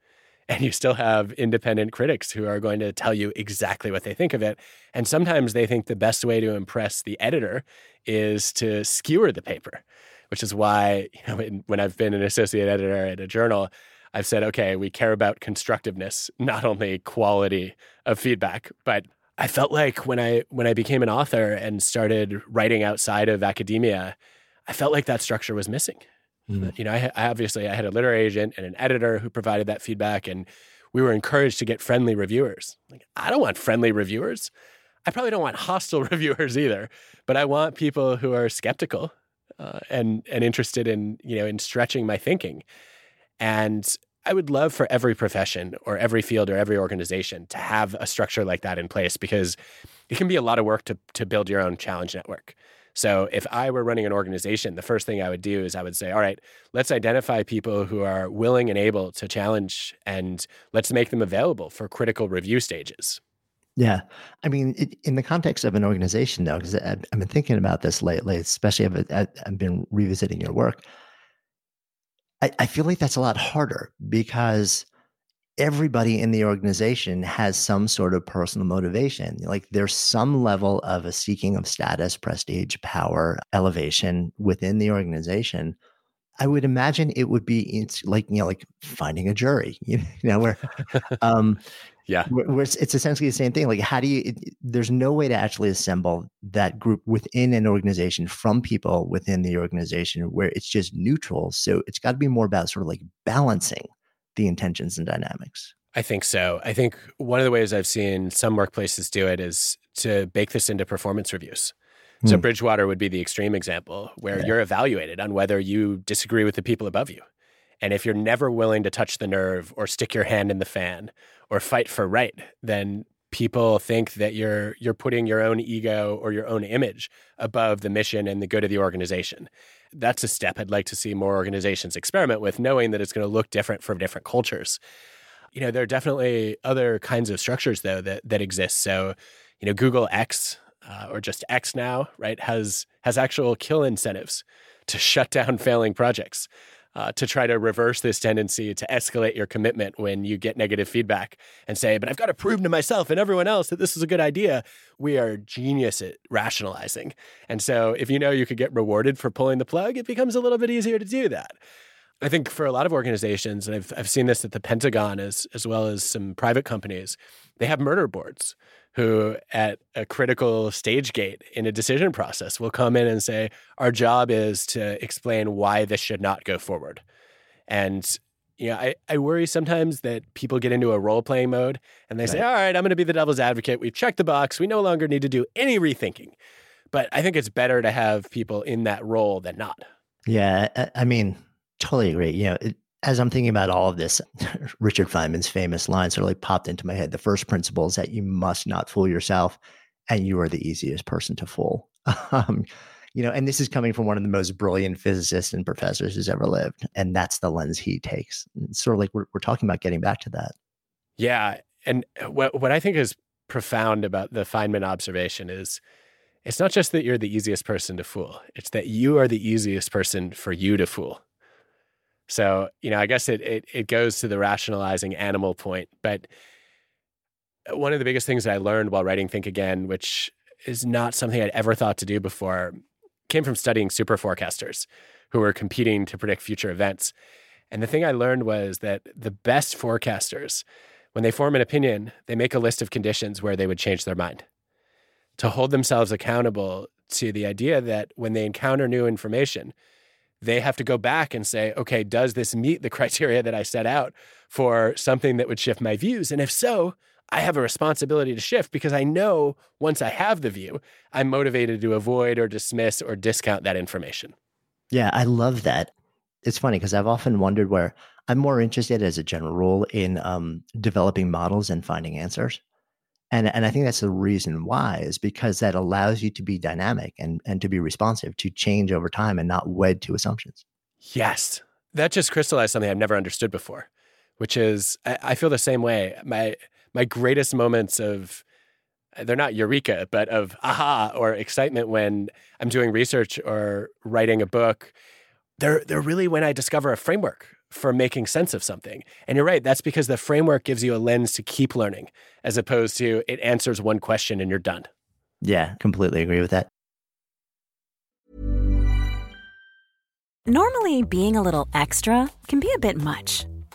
And you still have independent critics who are going to tell you exactly what they think of it. And sometimes they think the best way to impress the editor is to skewer the paper which is why you know, when I've been an associate editor at a journal, I've said, okay, we care about constructiveness, not only quality of feedback, but I felt like when I when I became an author and started writing outside of academia, I felt like that structure was missing. Mm. You know, I, I obviously I had a literary agent and an editor who provided that feedback, and we were encouraged to get friendly reviewers. Like, I don't want friendly reviewers. I probably don't want hostile reviewers either, but I want people who are skeptical uh, and and interested in you know in stretching my thinking. And I would love for every profession or every field or every organization to have a structure like that in place because it can be a lot of work to to build your own challenge network. So if I were running an organization, the first thing I would do is I would say, all right, let's identify people who are willing and able to challenge and let's make them available for critical review stages. Yeah. I mean, it, in the context of an organization, though, because I've, I've, been thinking about this lately, especially I've, I've been revisiting your work. I, I feel like that's a lot harder because everybody in the organization has some sort of personal motivation. Like there's some level of a seeking of status, prestige, power, elevation within the organization. I would imagine it would be like you know like finding a jury, you know, where um, yeah. Where it's, it's essentially the same thing. Like, how do you, it, there's no way to actually assemble that group within an organization from people within the organization where it's just neutral. So it's got to be more about sort of like balancing the intentions and dynamics. I think so. I think one of the ways I've seen some workplaces do it is to bake this into performance reviews. So hmm. Bridgewater would be the extreme example where yeah. you're evaluated on whether you disagree with the people above you. And if you're never willing to touch the nerve or stick your hand in the fan or fight for right, then people think that you're you're putting your own ego or your own image above the mission and the good of the organization. That's a step I'd like to see more organizations experiment with, knowing that it's going to look different for different cultures. You know, there are definitely other kinds of structures though that that exist. So, you know, Google X uh, or just X now, right, has has actual kill incentives to shut down failing projects uh, to try to reverse this tendency to escalate your commitment when you get negative feedback and say, but I've got to prove to myself and everyone else that this is a good idea. We are genius at rationalizing. And so if you know you could get rewarded for pulling the plug, it becomes a little bit easier to do that. I think for a lot of organizations, and I've, I've seen this at the Pentagon as, as well as some private companies, they have murder boards who, at a critical stage gate in a decision process, will come in and say, Our job is to explain why this should not go forward. And you know, I, I worry sometimes that people get into a role playing mode and they right. say, All right, I'm going to be the devil's advocate. We've checked the box. We no longer need to do any rethinking. But I think it's better to have people in that role than not. Yeah. I, mean, totally agree. You know, it, as I'm thinking about all of this, Richard Feynman's famous line sort of like popped into my head. The first principle is that you must not fool yourself, and you are the easiest person to fool. Um, you know, and this is coming from one of the most brilliant physicists and professors who's ever lived, and that's the lens he takes. It's sort of like we're we're talking about getting back to that. Yeah, and what what I think is profound about the Feynman observation is it's not just that you're the easiest person to fool; it's that you are the easiest person for you to fool. So, you know, I guess it, it, it goes to the rationalizing animal point. But uh, one of the biggest things that I learned while writing Think Again, which is not something I'd ever thought to do before, came from studying super forecasters who were competing to predict future events. And the thing I learned was that the best forecasters, when they form an opinion, they make a list of conditions where they would change their mind to hold themselves accountable to the idea that when they encounter new information, they have to go back and say, okay, does this meet the criteria that I set out for something that would shift my views? And if so, I have a responsibility to shift because I know once I have the view, I'm motivated to avoid or dismiss or discount that information. Yeah, I love that. It's funny because I've often wondered where I'm more interested as a general rule in um, developing models and finding answers. And, and I think that's the reason why is because that allows you to be dynamic and, and to be responsive to change over time and not wed to assumptions. Yes. That just crystallized something I've never understood before, which is I, I feel the same way. My my greatest moments of uh, they're not eureka, but of aha or excitement when I'm doing research or writing a book. They're they're really when I discover a framework for making sense of something. And you're right, that's because the framework gives you a lens to keep learning as opposed to it answers one question and you're done. Yeah, completely agree with that. Normally, being a little extra can be a bit much,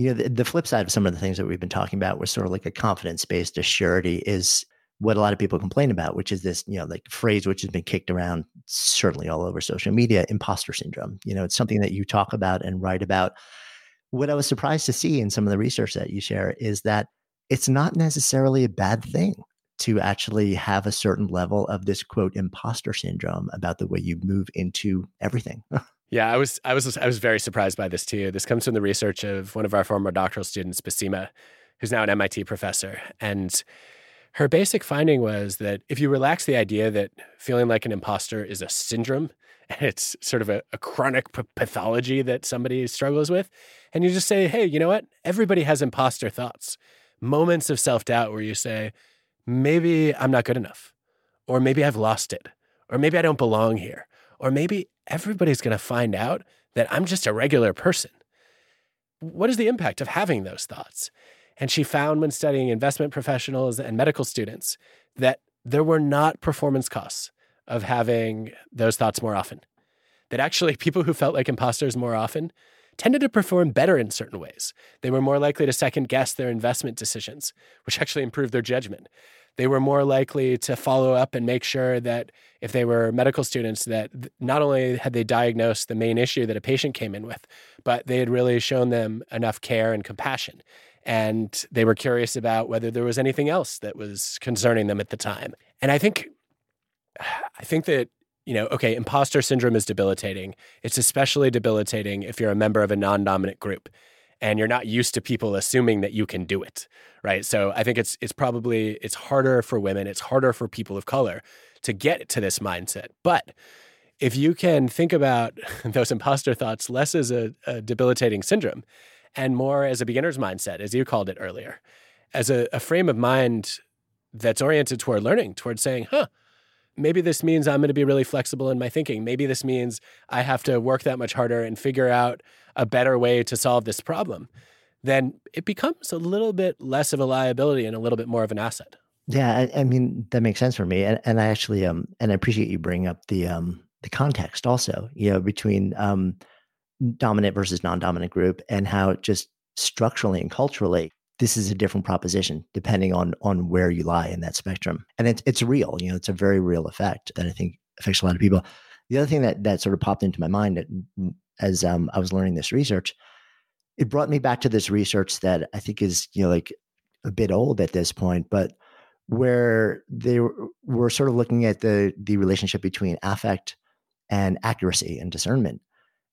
You know, the, the, flip side of some of the things that we've been talking about was sort of like a confidence based assurity is what a lot of people complain about, which is this, you know, like phrase which has been kicked around certainly all over social media, imposter syndrome. You know, it's something that you talk about and write about. What I was surprised to see in some of the research that you share is that it's not necessarily a bad thing to actually have a certain level of this quote imposter syndrome about the way you move into everything. Yeah, I was I was I was very surprised by this too. This comes from the research of one of our former doctoral students, Basima, who's now an MIT professor. And her basic finding was that if you relax the idea that feeling like an imposter is a syndrome, it's sort of a, a chronic p- pathology that somebody struggles with, and you just say, hey, you know what? Everybody has imposter thoughts, moments of self doubt where you say, maybe I'm not good enough, or maybe I've lost it, or maybe I don't belong here, or maybe everybody's going to find out that I'm just a regular person. What is the impact of having those thoughts? And she found when studying investment professionals and medical students that there were not performance costs of having those thoughts more often. That actually, people who felt like imposters more often tended to perform better in certain ways. They were more likely to second guess their investment decisions, which actually improved their judgment they were more likely to follow up and make sure that if they were medical students that not only had they diagnosed the main issue that a patient came in with but they had really shown them enough care and compassion. And they were curious about whether there was anything else that was concerning them at the time. And i think i think that you know okay imposter syndrome is debilitating. It's especially debilitating if you're a member of a non-dominant group and you're not used to people assuming that you can do it right? So i think it's it's probably it's harder for women it's harder for people of color to get to this mindset. But if you can think about those imposter thoughts less as a, a debilitating syndrome and more as a beginner's mindset as you called it earlier as a, a frame of mind that's oriented toward learning toward saying huh maybe this means I'm going to be really flexible in my thinking. Maybe this means I have to work that much harder and figure out a better way to solve this problem, then it becomes a little bit less of a liability and a little bit more of an asset. Yeah, I, I mean that makes sense for me, and, and I actually um and I appreciate you bringing up the um the context also, you know, between um dominant versus non-dominant group and how just structurally and culturally this is a different proposition depending on on where you lie in that spectrum. And it's it's real you know it's a very real effect that i think affects a lot of people. The other thing that that sort of popped into my mind as um, I was learning this research, it brought me back to this research that I think is you know like a bit old at this point, but where they were sort of looking at the the relationship between affect and accuracy and discernment.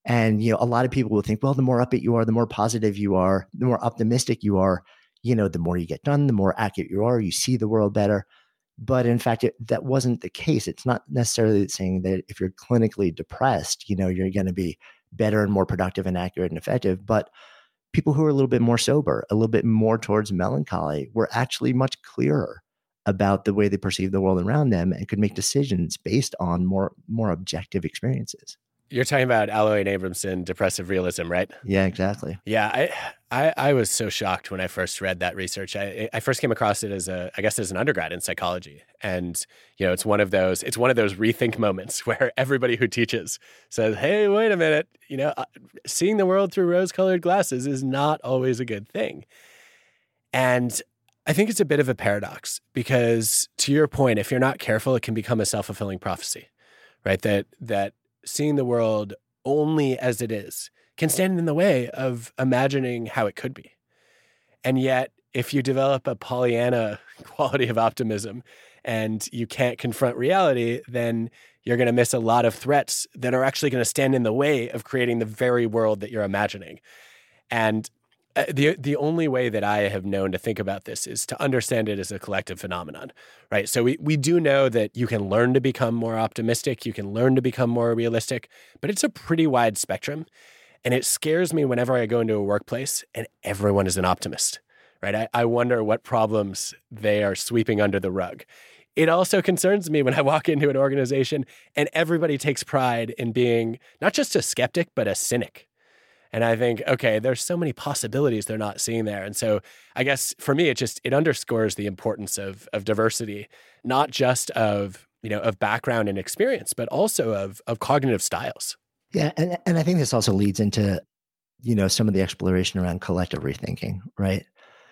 And you know, a lot of people will think, well, the more upbeat you are, the more positive you are, the more optimistic you are, you know, the more you get done, the more accurate you are, you see the world better. But in fact, it, that wasn't the case. It's not necessarily saying that if you're clinically depressed, you know, you're going to be better and more productive and accurate and effective. But people who are a little bit more sober, a little bit more towards melancholy, were actually much clearer about the way they perceive the world around them and could make decisions based on more more objective experiences. You're talking about Alloy and Abramson depressive realism, right? Yeah, exactly. Yeah, I, I, I was so shocked when I first read that research. I, I first came across it as a, I guess, as an undergrad in psychology, and you know, it's one of those, it's one of those rethink moments where everybody who teaches says, "Hey, wait a minute, you know, uh, seeing the world through rose-colored glasses is not always a good thing," and I think it's a bit of a paradox because, to your point, if you're not careful, it can become a self-fulfilling prophecy, right? That that seeing the world only as it is can stand in the way of imagining how it could be. And yet, if you develop a Pollyanna quality of optimism and you can't confront reality, then you're going to miss a lot of threats that are actually going to stand in the way of creating the very world that you're imagining. And Uh, the the only way that I have known to think about this is to understand it as a collective phenomenon, right? So we we do know that you can learn to become more optimistic, you can learn to become more realistic, but it's a pretty wide spectrum, and it scares me whenever I go into a workplace and everyone is an optimist, right? I, I wonder what problems they are sweeping under the rug. It also concerns me when I walk into an organization and everybody takes pride in being not just a skeptic but a cynic and I think, okay, there's so many possibilities they're not seeing there. And so I guess for me, it just it underscores the importance of of diversity, not just of, you know, of background and experience, but also of of cognitive styles. Yeah. And and I think this also leads into, you know, some of the exploration around collective rethinking, right?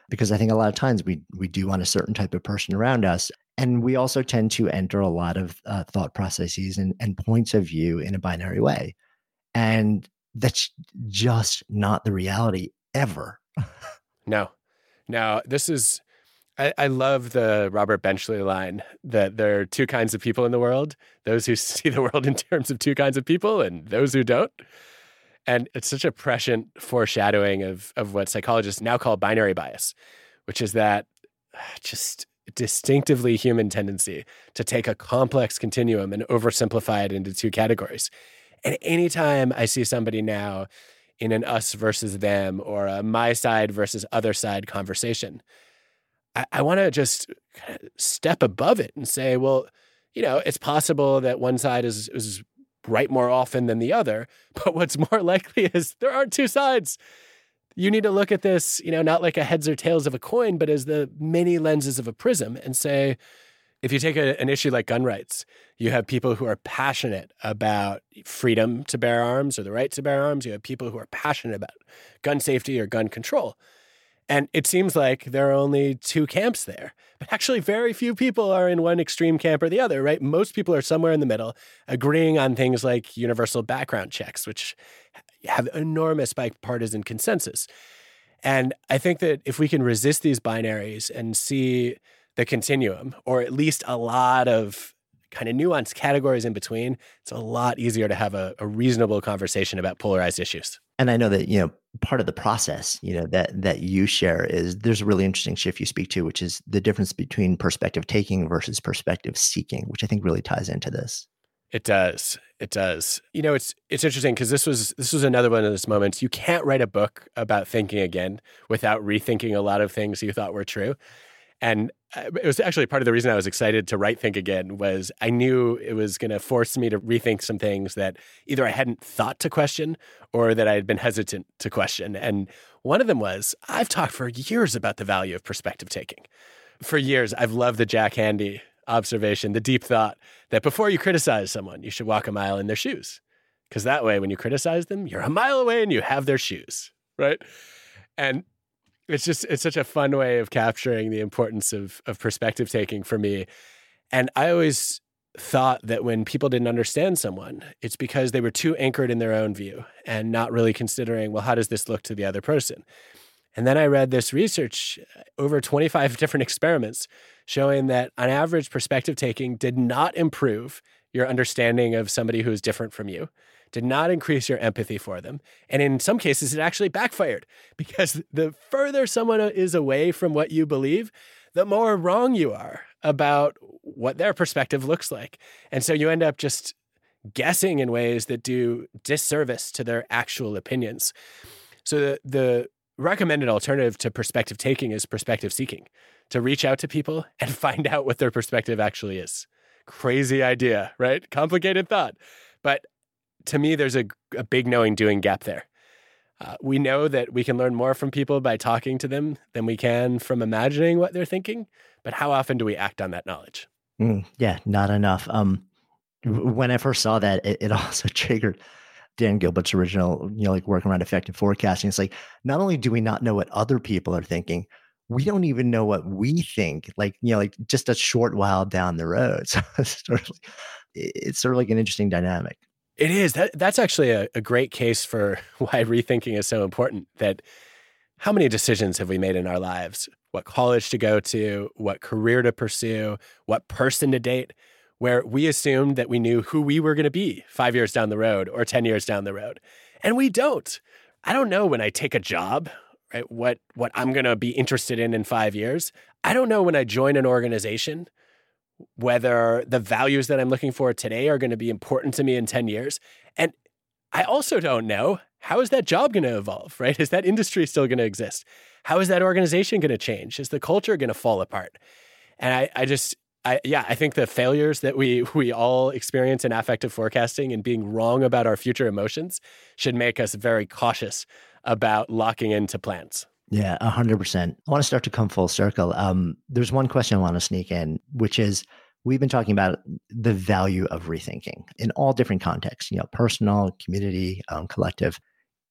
Because I think a lot of times we we do want a certain type of person around us. And we also tend to enter a lot of uh, thought processes and, and points of view in a binary way. And that's just not the reality ever. no, no, this is, I, I, love the Robert Benchley line that there are two kinds of people in the world those who see the world in terms of two kinds of people and those who don't. And it's such a prescient foreshadowing of, of what psychologists now call binary bias, which is that uh, just distinctively human tendency to take a complex continuum and oversimplify it into two categories. And anytime I see somebody now in an us versus them or a my side versus other side conversation, I, I want to just step above it and say, well, you know, it's possible that one side is, is right more often than the other. But what's more likely is there aren't two sides. You need to look at this, you know, not like a heads or tails of a coin, but as the many lenses of a prism and say, if you take a, an issue like gun rights, you have people who are passionate about freedom to bear arms or the right to bear arms. You have people who are passionate about gun safety or gun control. And it seems like there are only two camps there. But actually, very few people are in one extreme camp or the other, right? Most people are somewhere in the middle, agreeing on things like universal background checks, which have enormous bipartisan consensus. And I think that if we can resist these binaries and see the continuum, or at least a lot of kind of nuanced categories in between, it's a lot easier to have a, a reasonable conversation about polarized issues. And I know that, you know, part of the process, you know, that that you share is there's a really interesting shift you speak to, which is the difference between perspective taking versus perspective seeking, which I think really ties into this. It does. It does. You know, it's it's interesting because this was this was another one of those moments. You can't write a book about thinking again without rethinking a lot of things you thought were true. And uh, it was actually part of the reason I was excited to write Think Again was I knew it was going to force me to rethink some things that either I hadn't thought to question or that I had been hesitant to question. And one of them was I've talked for years about the value of perspective taking. For years, I've loved the Jack Handey observation, the deep thought that before you criticize someone, you should walk a mile in their shoes. Because that way, when you criticize them, you're a mile away and you have their shoes, right? And it's just it's such a fun way of capturing the importance of of perspective taking for me. And I always thought that when people didn't understand someone, it's because they were too anchored in their own view and not really considering, well, how does this look to the other person? And then I read this research uh, over 25 different experiments showing that on average, perspective taking did not improve your understanding of somebody who is different from you did not increase your empathy for them. And in some cases, it actually backfired because the further someone is away from what you believe, the more wrong you are about what their perspective looks like. And so you end up just guessing in ways that do disservice to their actual opinions. So the, the recommended alternative to perspective taking is perspective seeking to reach out to people and find out what their perspective actually is. Crazy idea, right? Complicated thought. But to me, there's a, a big knowing doing gap there. Uh, we know that we can learn more from people by talking to them than we can from imagining what they're thinking. But how often do we act on that knowledge? Mm, yeah, not enough. Um, when I first saw that, it, it also triggered Dan Gilbert's original, you know, like working around affective forecasting. It's like not only do we not know what other people are thinking, we don't even know what we think. Like you know, like just a short while down the road. So it's sort of, like, it's sort of like an interesting dynamic. It is. That that's actually a, a great case for why rethinking is so important. That how many decisions have we made in our lives? What college to go to, what career to pursue, what person to date, where we assumed that we knew who we were going to be five years down the road or 10 years down the road. And we don't. I don't know when I take a job, right? What, what I'm going to be interested in in five years. I don't know when I join an organization whether the values that I'm looking for today are going to be important to me in 10 years. And I also don't know how is that job going to evolve, right? Is that industry still going to exist? How is that organization going to change? Is the culture going to fall apart? And I, I just, I, yeah, I think the failures that we we all experience in affective forecasting and being wrong about our future emotions should make us very cautious about locking into plans. Yeah, a hundred percent. I want to start to come full circle. Um, there's one question I want to sneak in, which is we've been talking about the value of rethinking in all different contexts, you know, personal, community, um, collective.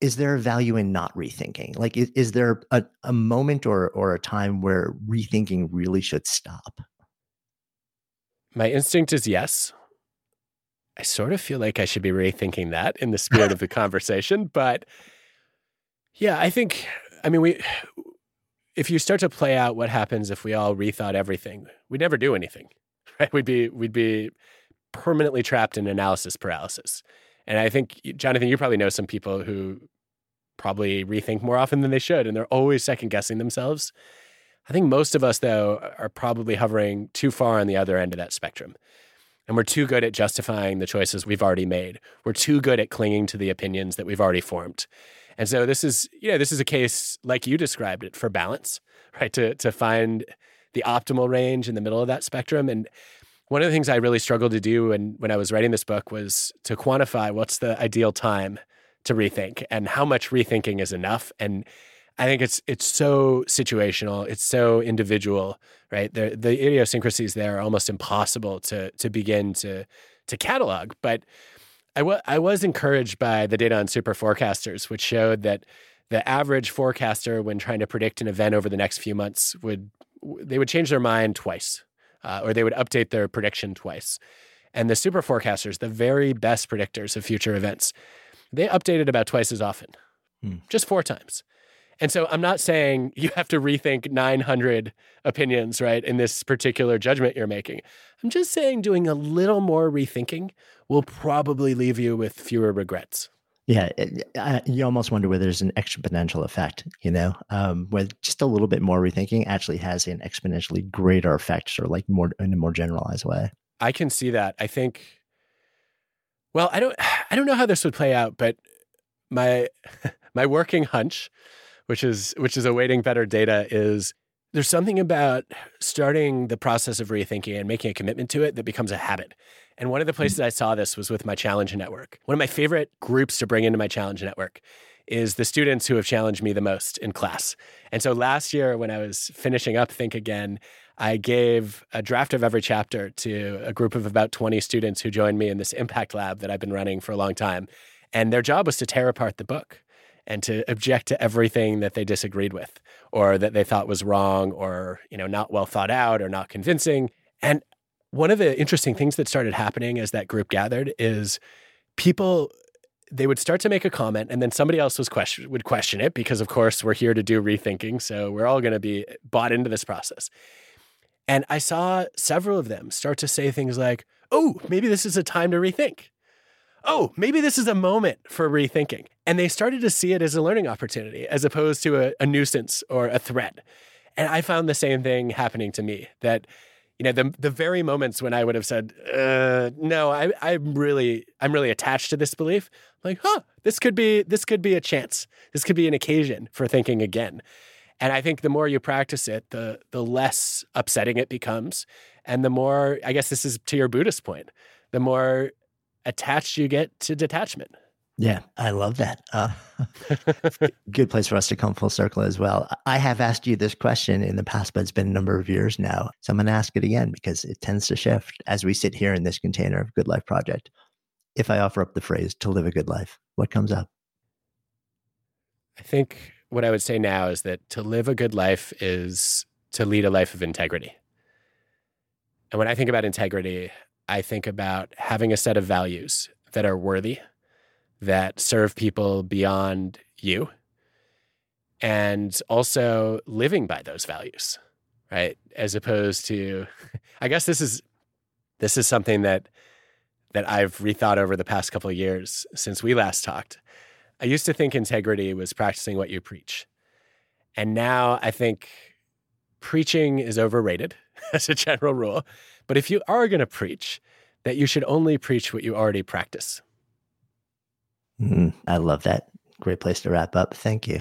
Is there a value in not rethinking? Like, is, is there a, a moment or or a time where rethinking really should stop? My instinct is yes. I sort of feel like I should be rethinking that in the spirit of the conversation, but yeah, I think I mean, we if you start to play out what happens if we all rethought everything, we'd never do anything, right? We'd be we'd be permanently trapped in analysis paralysis. And I think Jonathan, you probably know some people who probably rethink more often than they should, and they're always second guessing themselves. I think most of us, though, are probably hovering too far on the other end of that spectrum. And we're too good at justifying the choices we've already made. We're too good at clinging to the opinions that we've already formed. And so this is, you know, this is a case like you described it for balance, right? To to find the optimal range in the middle of that spectrum. And one of the things I really struggled to do when when I was writing this book was to quantify what's the ideal time to rethink and how much rethinking is enough. And I think it's it's so situational, it's so individual, right? The the idiosyncrasies there are almost impossible to to begin to to catalog. But I, w- I was encouraged by the data on super forecasters, which showed that the average forecaster, when trying to predict an event over the next few months, would they would change their mind twice, uh, or they would update their prediction twice. And the super forecasters, the very best predictors of future events, they updated about twice as often, hmm. just four times. And so I'm not saying you have to rethink 900 opinions, right, in this particular judgment you're making. I'm just saying doing a little more rethinking will probably leave you with fewer regrets. Yeah, it, I, you almost wonder whether there's an exponential effect, you know, um, where just a little bit more rethinking actually has an exponentially greater effect, or like more in a more generalized way. I can see that. I think. Well, I don't. I don't know how this would play out, but my my working hunch, which is which is awaiting better data, is there's something about starting the process of rethinking and making a commitment to it that becomes a habit. And one of the hmm. places I saw this was with my challenge network. One of my favorite groups to bring into my challenge network is the students who have challenged me the most in class. And so last year, when I was finishing up Think Again, I gave a draft of every chapter to a group of about 20 students who joined me in this impact lab that I've been running for a long time. And their job was to tear apart the book and to object to everything that they disagreed with or that they thought was wrong or you know not well thought out or not convincing. And one of the interesting things that started happening as that group gathered is people they would start to make a comment and then somebody else was question would question it because of course we're here to do rethinking so we're all going to be bought into this process. And i saw several of them start to say things like oh maybe this is a time to rethink oh, maybe this is a moment for rethinking. And they started to see it as a learning opportunity as opposed to a, a nuisance or a threat. And I found the same thing happening to me that, you know, the, the very moments when I would have said, uh, no, I, I'm really, I'm really attached to this belief. like, huh, this could be, this could be a chance. This could be an occasion for thinking again. And I think the more you practice it, the the less upsetting it becomes. And the more, I guess this is to your Buddhist point, the more attached you get to detachment. Yeah, I love that. Uh, good place for us to come full circle as well. I have asked you this question in the past, but it's been a number of years now. So I'm going to ask it again because it tends to shift as we sit here in this container of Good Life Project. If I offer up the phrase to live a good life, what comes up? I think what I would say now is that to live a good life is to lead a life of integrity. And when I think about integrity, I think about having a set of values that are worthy, that serve people beyond you, and also living by those values, right? As opposed to, I guess this is this is something that that I've rethought over the past couple of years since we last talked. I used to think integrity was practicing what you preach. And now I think preaching is overrated as a general rule. But if you are going to preach, that you should only preach what you already practice. Mm, I love that. Great place to wrap up. Thank you.